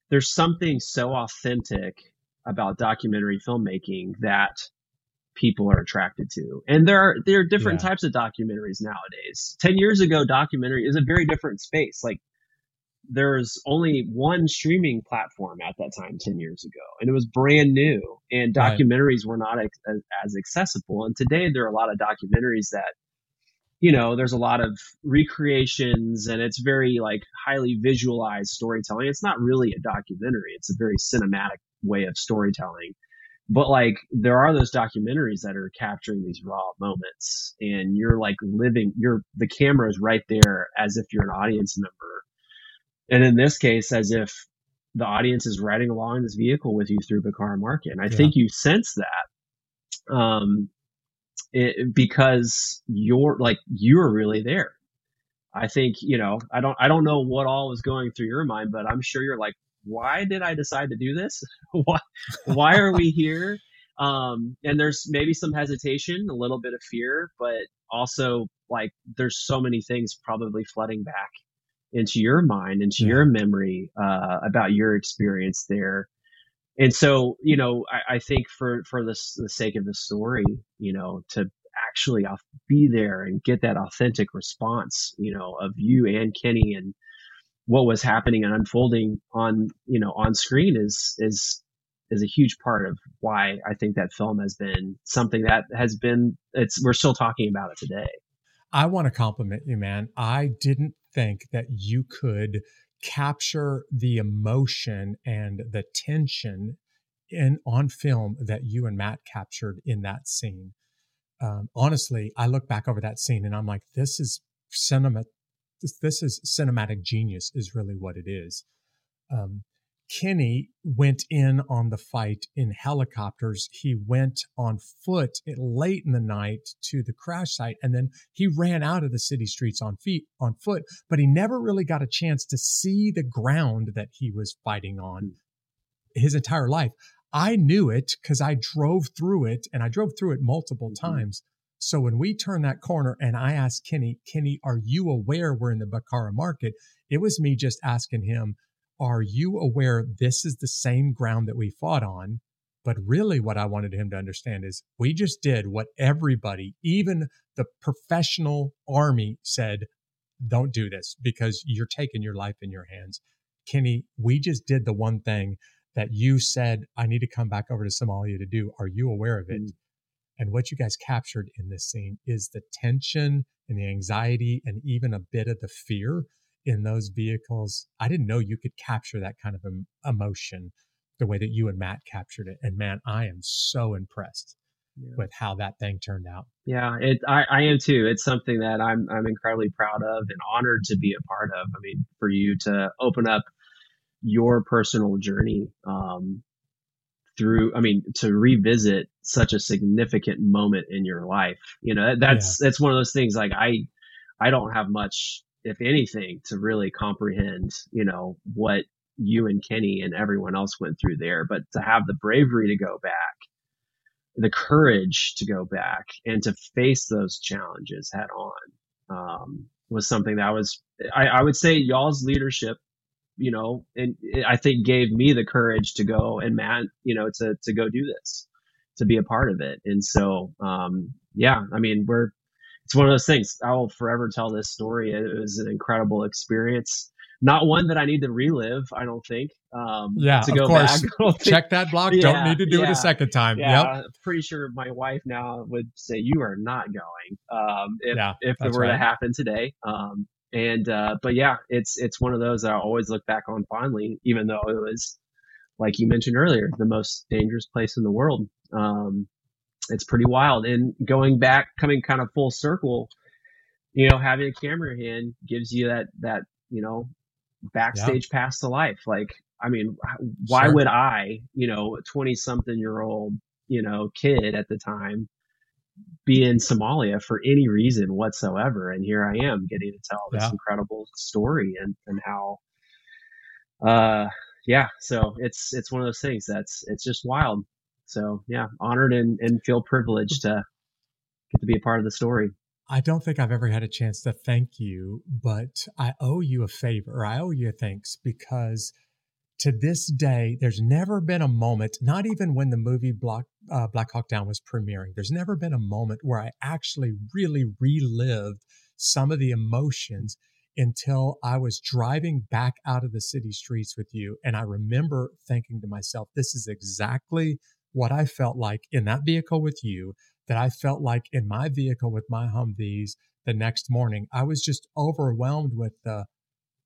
there's something so authentic about documentary filmmaking that people are attracted to. And there are there are different Yeah. types of documentaries nowadays. 10 years ago documentary is a very different space. Like there's only one streaming platform at that time 10 years ago and it was brand new and Right. documentaries were not as, as accessible and today there are a lot of documentaries that you know there's a lot of recreations and it's very like highly visualized storytelling it's not really a documentary it's a very cinematic way of storytelling but like there are those documentaries that are capturing these raw moments and you're like living you're the camera is right there as if you're an audience member and in this case as if the audience is riding along this vehicle with you through Bakara Market and I Yeah. think you sense that um it, because you're like you're really there. I think you know I don't I don't know what all was going through your mind, but I'm sure you're like, why did I decide to do this? why why are we here? Um, and there's maybe some hesitation, a little bit of fear, but also like there's so many things probably flooding back into your mind, into Yeah. your memory uh, about your experience there and so you know I, I think for for the, the sake of the story you know to actually be there and get that authentic response you know of you and kenny and what was happening and unfolding on you know on screen is is is a huge part of why i think that film has been something that has been it's we're still talking about it today I want to compliment you, man. I didn't think that you could capture the emotion and the tension in on film that you and Matt captured in that scene. Um, honestly, I look back over that scene and I'm like, this is cinema. This, this is cinematic genius, is really what it is. Um, Kenny went in on the fight in helicopters. He went on foot late in the night to the crash site, and then he ran out of the city streets on feet on foot. But he never really got a chance to see the ground that he was fighting on his entire life. I knew it because I drove through it, and I drove through it multiple Mhm. times. So when we turned that corner, and I asked Kenny, Kenny, are you aware we're in the Bakara market? It was me just asking him, are you aware this is the same ground that we fought on? But really, what I wanted him to understand is we just did what everybody, even the professional army, said don't do this because you're taking your life in your hands. Kenny, we just did the one thing that you said, I need to come back over to Somalia to do. Are you aware of it? Mm. And what you guys captured in this scene is the tension and the anxiety and even a bit of the fear in those vehicles. I didn't know you could capture that kind of emotion the way that you and Matt captured it. And man, I am so impressed yeah. with how that thing turned out. Yeah, it I, I am too. It's something that I'm I'm incredibly proud of and honored to be a part of. I mean, for you to open up your personal journey um, through i mean to revisit such a significant moment in your life you know that's yeah. that's one of those things like i i don't have much if anything to really comprehend you know what you and kenny and everyone else went through there but to have the bravery to go back the courage to go back and to face those challenges head on um, was something that was I, I would say y'all's leadership you know, and I think gave me the courage to go and Matt, you know, to to go do this, to be a part of it. And so, um, yeah, I mean, we're it's one of those things. I will forever tell this story. It was an incredible experience. Not one that I need to relive. I don't think. Um, yeah, to go of course. Back, Check that block. Yeah, don't need to do yeah, it a second time. Yeah, yep. pretty sure my wife now would say you are not going um, if yeah, if it were right. to happen today. Um, and uh, but yeah, it's it's one of those that I always look back on fondly, even though it was like you mentioned earlier, the most dangerous place in the world. Um, it's pretty wild. And going back, coming kind of full circle, you know, having a camera in hand gives you that that you know backstage yeah. pass to life. Like, I mean, why sure. would I, you know, twenty something year old, you know, kid at the time, be in Somalia for any reason whatsoever. And here I am getting to tell this yeah. incredible story and, and how, uh, yeah, so it's, it's one of those things that's, it's just wild. So yeah, honored and, and feel privileged to get to be a part of the story. I don't think I've ever had a chance to thank you, but I owe you a favor. I owe you a thanks because to this day, there's never been a moment, not even when the movie Black, uh, Black Hawk Down was premiering, there's never been a moment where I actually really relived some of the emotions until I was driving back out of the city streets with you. And I remember thinking to myself, this is exactly what I felt like in that vehicle with you, that I felt like in my vehicle with my Humvees the next morning. I was just overwhelmed with the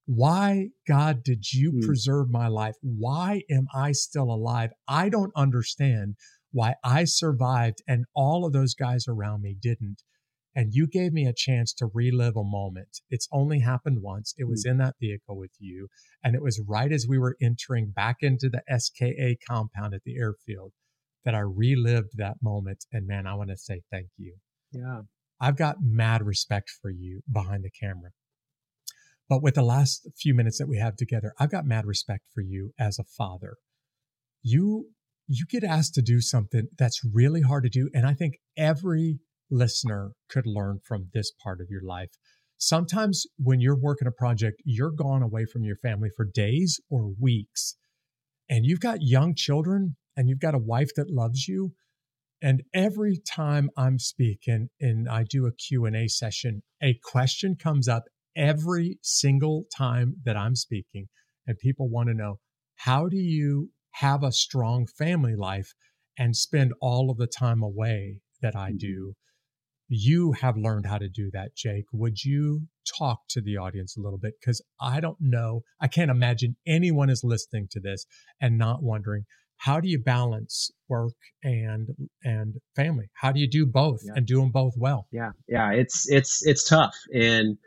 why, God, did you mm. preserve my life? Why am I still alive? I don't understand why I survived and all of those guys around me didn't. And you gave me a chance to relive a moment. It's only happened once. It was mm. in that vehicle with you. And it was right as we were entering back into the SKA compound at the airfield that I relived that moment. And man, I want to say thank you. Yeah. I've got mad respect for you behind the camera. But with the last few minutes that we have together, I've got mad respect for you as a father. You you get asked to do something that's really hard to do and I think every listener could learn from this part of your life. Sometimes when you're working a project, you're gone away from your family for days or weeks. And you've got young children and you've got a wife that loves you. And every time I'm speaking and I do a Q&A session, a question comes up every single time that I'm speaking, and people want to know how do you have a strong family life and spend all of the time away that I mm-hmm. do? You have learned how to do that, Jake. Would you talk to the audience a little bit? Because I don't know, I can't imagine anyone is listening to this and not wondering how do you balance work and and family how do you do both yeah. and do them both well yeah yeah it's it's it's tough and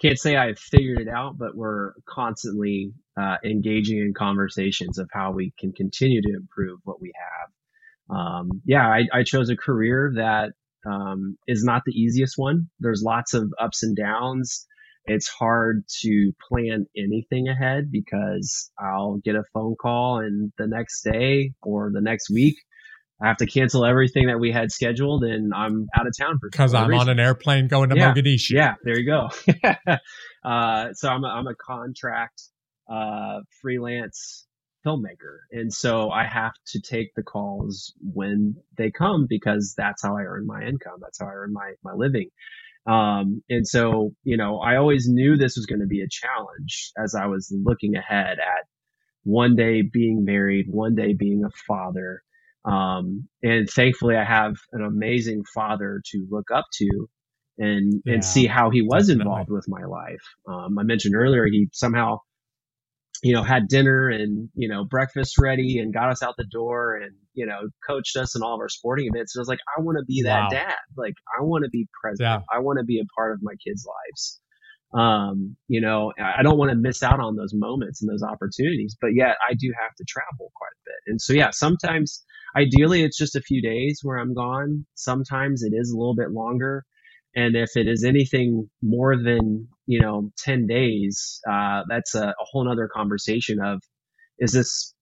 can't say I've figured it out, but we're constantly uh, engaging in conversations of how we can continue to improve what we have. Um, yeah, I, I, chose a career that um, is not the easiest one. There's lots of ups and downs. It's hard to plan anything ahead because I'll get a phone call and the next day or the next week I have to cancel everything that we had scheduled, and I'm out of town for because I'm reason. on an airplane going to yeah. Mogadishu. Yeah, there you go. uh, so I'm a, I'm a contract uh, freelance filmmaker, and so I have to take the calls when they come because that's how I earn my income. That's how I earn my my living. Um, and so, you know, I always knew this was going to be a challenge as I was looking ahead at one day being married, one day being a father, um, and thankfully, I have an amazing father to look up to and yeah, and see how he was definitely. involved with my life. Um, I mentioned earlier he somehow, you know, had dinner and you know breakfast ready and got us out the door and you know coached us in all of our sporting events. And I was like, I want to be that wow. dad. Like I want to be present. Yeah. I want to be a part of my kids' lives. Um, you know, I don't want to miss out on those moments and those opportunities, but yet I do have to travel quite a bit. And so, yeah, sometimes ideally it's just a few days where I'm gone. Sometimes it is a little bit longer. And if it is anything more than, you know, 10 days, uh, that's a, a whole nother conversation of, is this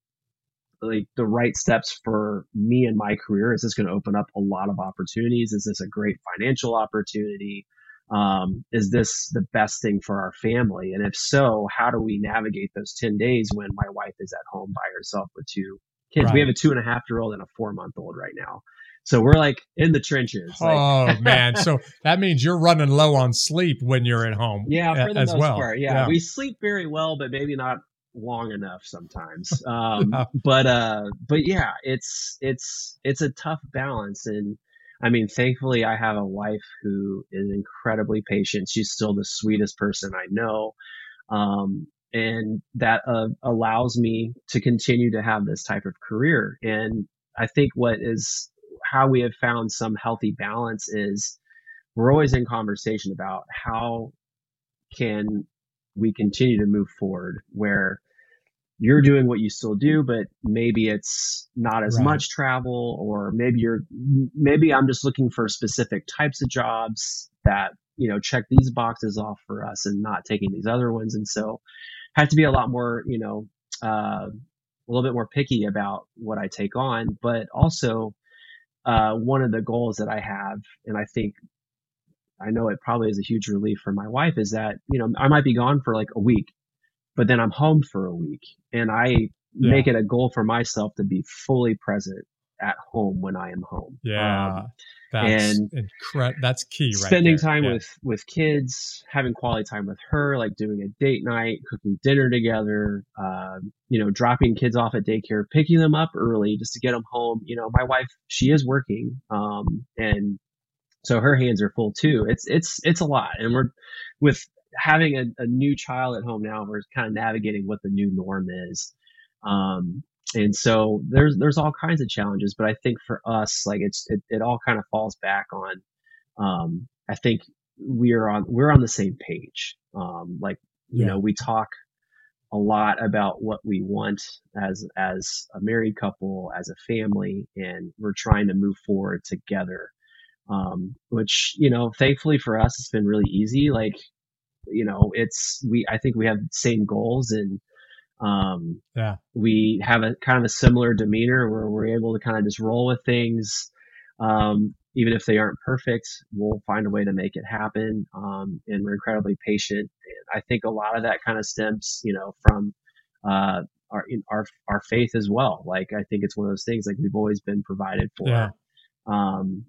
like the right steps for me and my career? Is this going to open up a lot of opportunities? Is this a great financial opportunity? Um, is this the best thing for our family? And if so, how do we navigate those 10 days when my wife is at home by herself with two kids? Right. We have a two and a half year old and a four month old right now. So we're like in the trenches. Like, oh man! So that means you're running low on sleep when you're at home. Yeah, for the as most well. part. Yeah. yeah. we sleep very well, but maybe not long enough sometimes. Um, but uh, but yeah, it's it's it's a tough balance, and I mean, thankfully, I have a wife who is incredibly patient. She's still the sweetest person I know. Um, and that uh, allows me to continue to have this type of career. And I think what is how we have found some healthy balance is we're always in conversation about how can we continue to move forward where you're doing what you still do, but maybe it's not as right. much travel, or maybe you're, maybe I'm just looking for specific types of jobs that, you know, check these boxes off for us and not taking these other ones. And so I have to be a lot more, you know, uh, a little bit more picky about what I take on, but also, uh, one of the goals that I have, and I think I know it probably is a huge relief for my wife is that, you know, I might be gone for like a week but then I'm home for a week and I yeah. make it a goal for myself to be fully present at home when I am home. Yeah. Um, that's and incre- that's key right spending there. time yeah. with with kids having quality time with her like doing a date night cooking dinner together uh, you know dropping kids off at daycare picking them up early just to get them home you know my wife she is working um, and so her hands are full too it's it's it's a lot and we're with having a, a, new child at home now, we're kind of navigating what the new norm is. Um, and so there's there's all kinds of challenges, but I think for us, like it's it, it all kind of falls back on. Um, I think we are on we're on the same page. Um, like you yeah. know, we talk a lot about what we want as as a married couple, as a family, and we're trying to move forward together. Um, which you know, thankfully for us, it's been really easy. Like you know, it's we. I think we have the same goals and um, yeah, we have a kind of a similar demeanor where we're able to kind of just roll with things. Um, even if they aren't perfect, we'll find a way to make it happen. Um, and we're incredibly patient. And I think a lot of that kind of stems, you know, from uh, our our our faith as well. Like I think it's one of those things like we've always been provided for. Yeah. Um,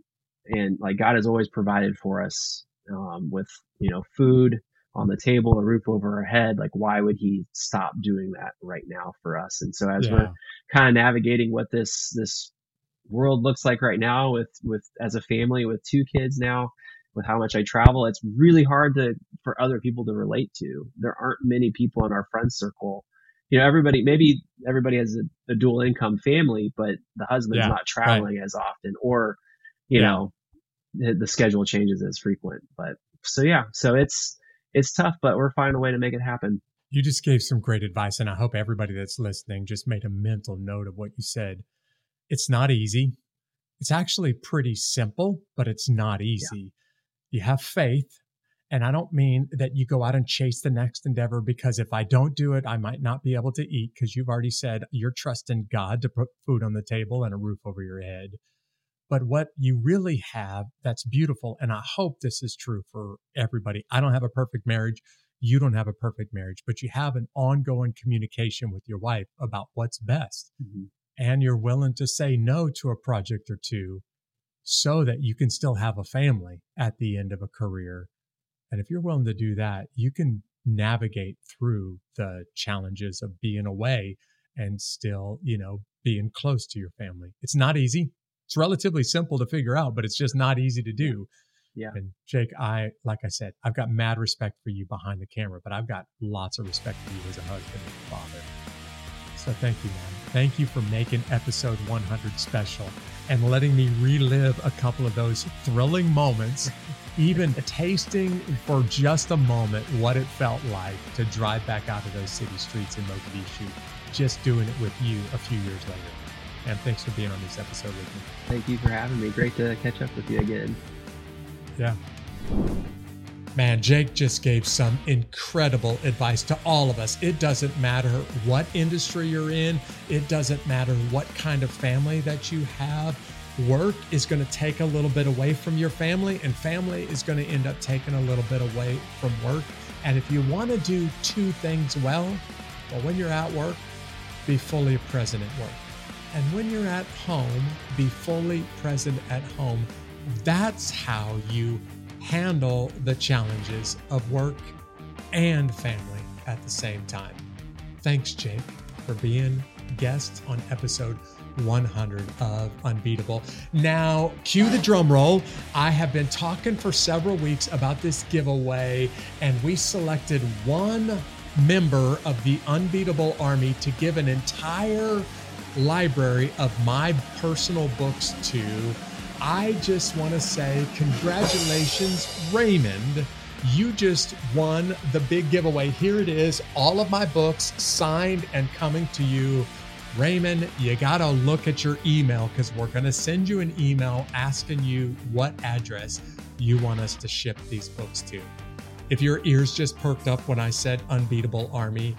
and like God has always provided for us um, with you know food, on the table, a roof over our head. Like, why would he stop doing that right now for us? And so, as yeah. we're kind of navigating what this this world looks like right now, with with as a family with two kids now, with how much I travel, it's really hard to for other people to relate to. There aren't many people in our friend circle. You know, everybody maybe everybody has a, a dual income family, but the husband's yeah, not traveling right. as often, or you yeah. know, the, the schedule changes as frequent. But so yeah, so it's it's tough, but we're finding a way to make it happen. You just gave some great advice, and I hope everybody that's listening just made a mental note of what you said. It's not easy. It's actually pretty simple, but it's not easy. Yeah. You have faith, and I don't mean that you go out and chase the next endeavor because if I don't do it, I might not be able to eat because you've already said you're trusting God to put food on the table and a roof over your head. But what you really have that's beautiful, and I hope this is true for everybody. I don't have a perfect marriage. You don't have a perfect marriage, but you have an ongoing communication with your wife about what's best. Mm-hmm. And you're willing to say no to a project or two so that you can still have a family at the end of a career. And if you're willing to do that, you can navigate through the challenges of being away and still, you know, being close to your family. It's not easy. It's relatively simple to figure out, but it's just not easy to do. Yeah. And Jake, I, like I said, I've got mad respect for you behind the camera, but I've got lots of respect for you as a husband and a father. So thank you, man. Thank you for making episode 100 special and letting me relive a couple of those thrilling moments, even tasting for just a moment what it felt like to drive back out of those city streets in Mogadishu, just doing it with you a few years later. And thanks for being on this episode with me. Thank you for having me. Great to catch up with you again. Yeah. Man, Jake just gave some incredible advice to all of us. It doesn't matter what industry you're in, it doesn't matter what kind of family that you have. Work is going to take a little bit away from your family, and family is going to end up taking a little bit away from work. And if you want to do two things well, well, when you're at work, be fully present at work. And when you're at home, be fully present at home. That's how you handle the challenges of work and family at the same time. Thanks, Jake, for being guest on episode 100 of Unbeatable. Now, cue the drum roll. I have been talking for several weeks about this giveaway, and we selected one member of the Unbeatable Army to give an entire library of my personal books to. I just want to say congratulations, Raymond. You just won the big giveaway. Here it is, all of my books signed and coming to you. Raymond, you got to look at your email because we're going to send you an email asking you what address you want us to ship these books to. If your ears just perked up when I said Unbeatable Army,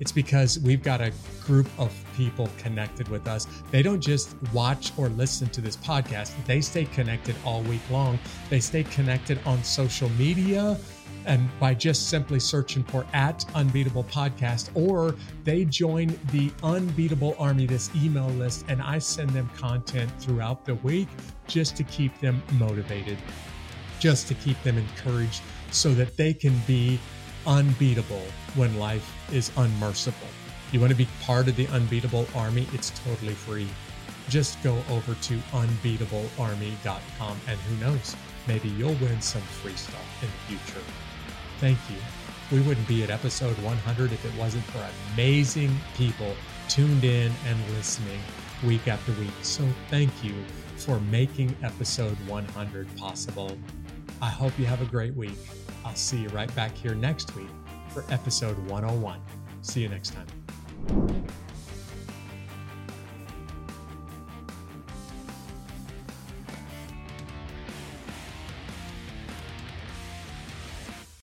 it's because we've got a group of people connected with us. They don't just watch or listen to this podcast, they stay connected all week long. They stay connected on social media and by just simply searching for at unbeatable podcast or they join the unbeatable army this email list and i send them content throughout the week just to keep them motivated just to keep them encouraged so that they can be unbeatable when life is unmerciful. You want to be part of the Unbeatable Army? It's totally free. Just go over to unbeatablearmy.com and who knows, maybe you'll win some free stuff in the future. Thank you. We wouldn't be at episode 100 if it wasn't for amazing people tuned in and listening week after week. So thank you for making episode 100 possible. I hope you have a great week. I'll see you right back here next week for episode 101. See you next time. Thank you.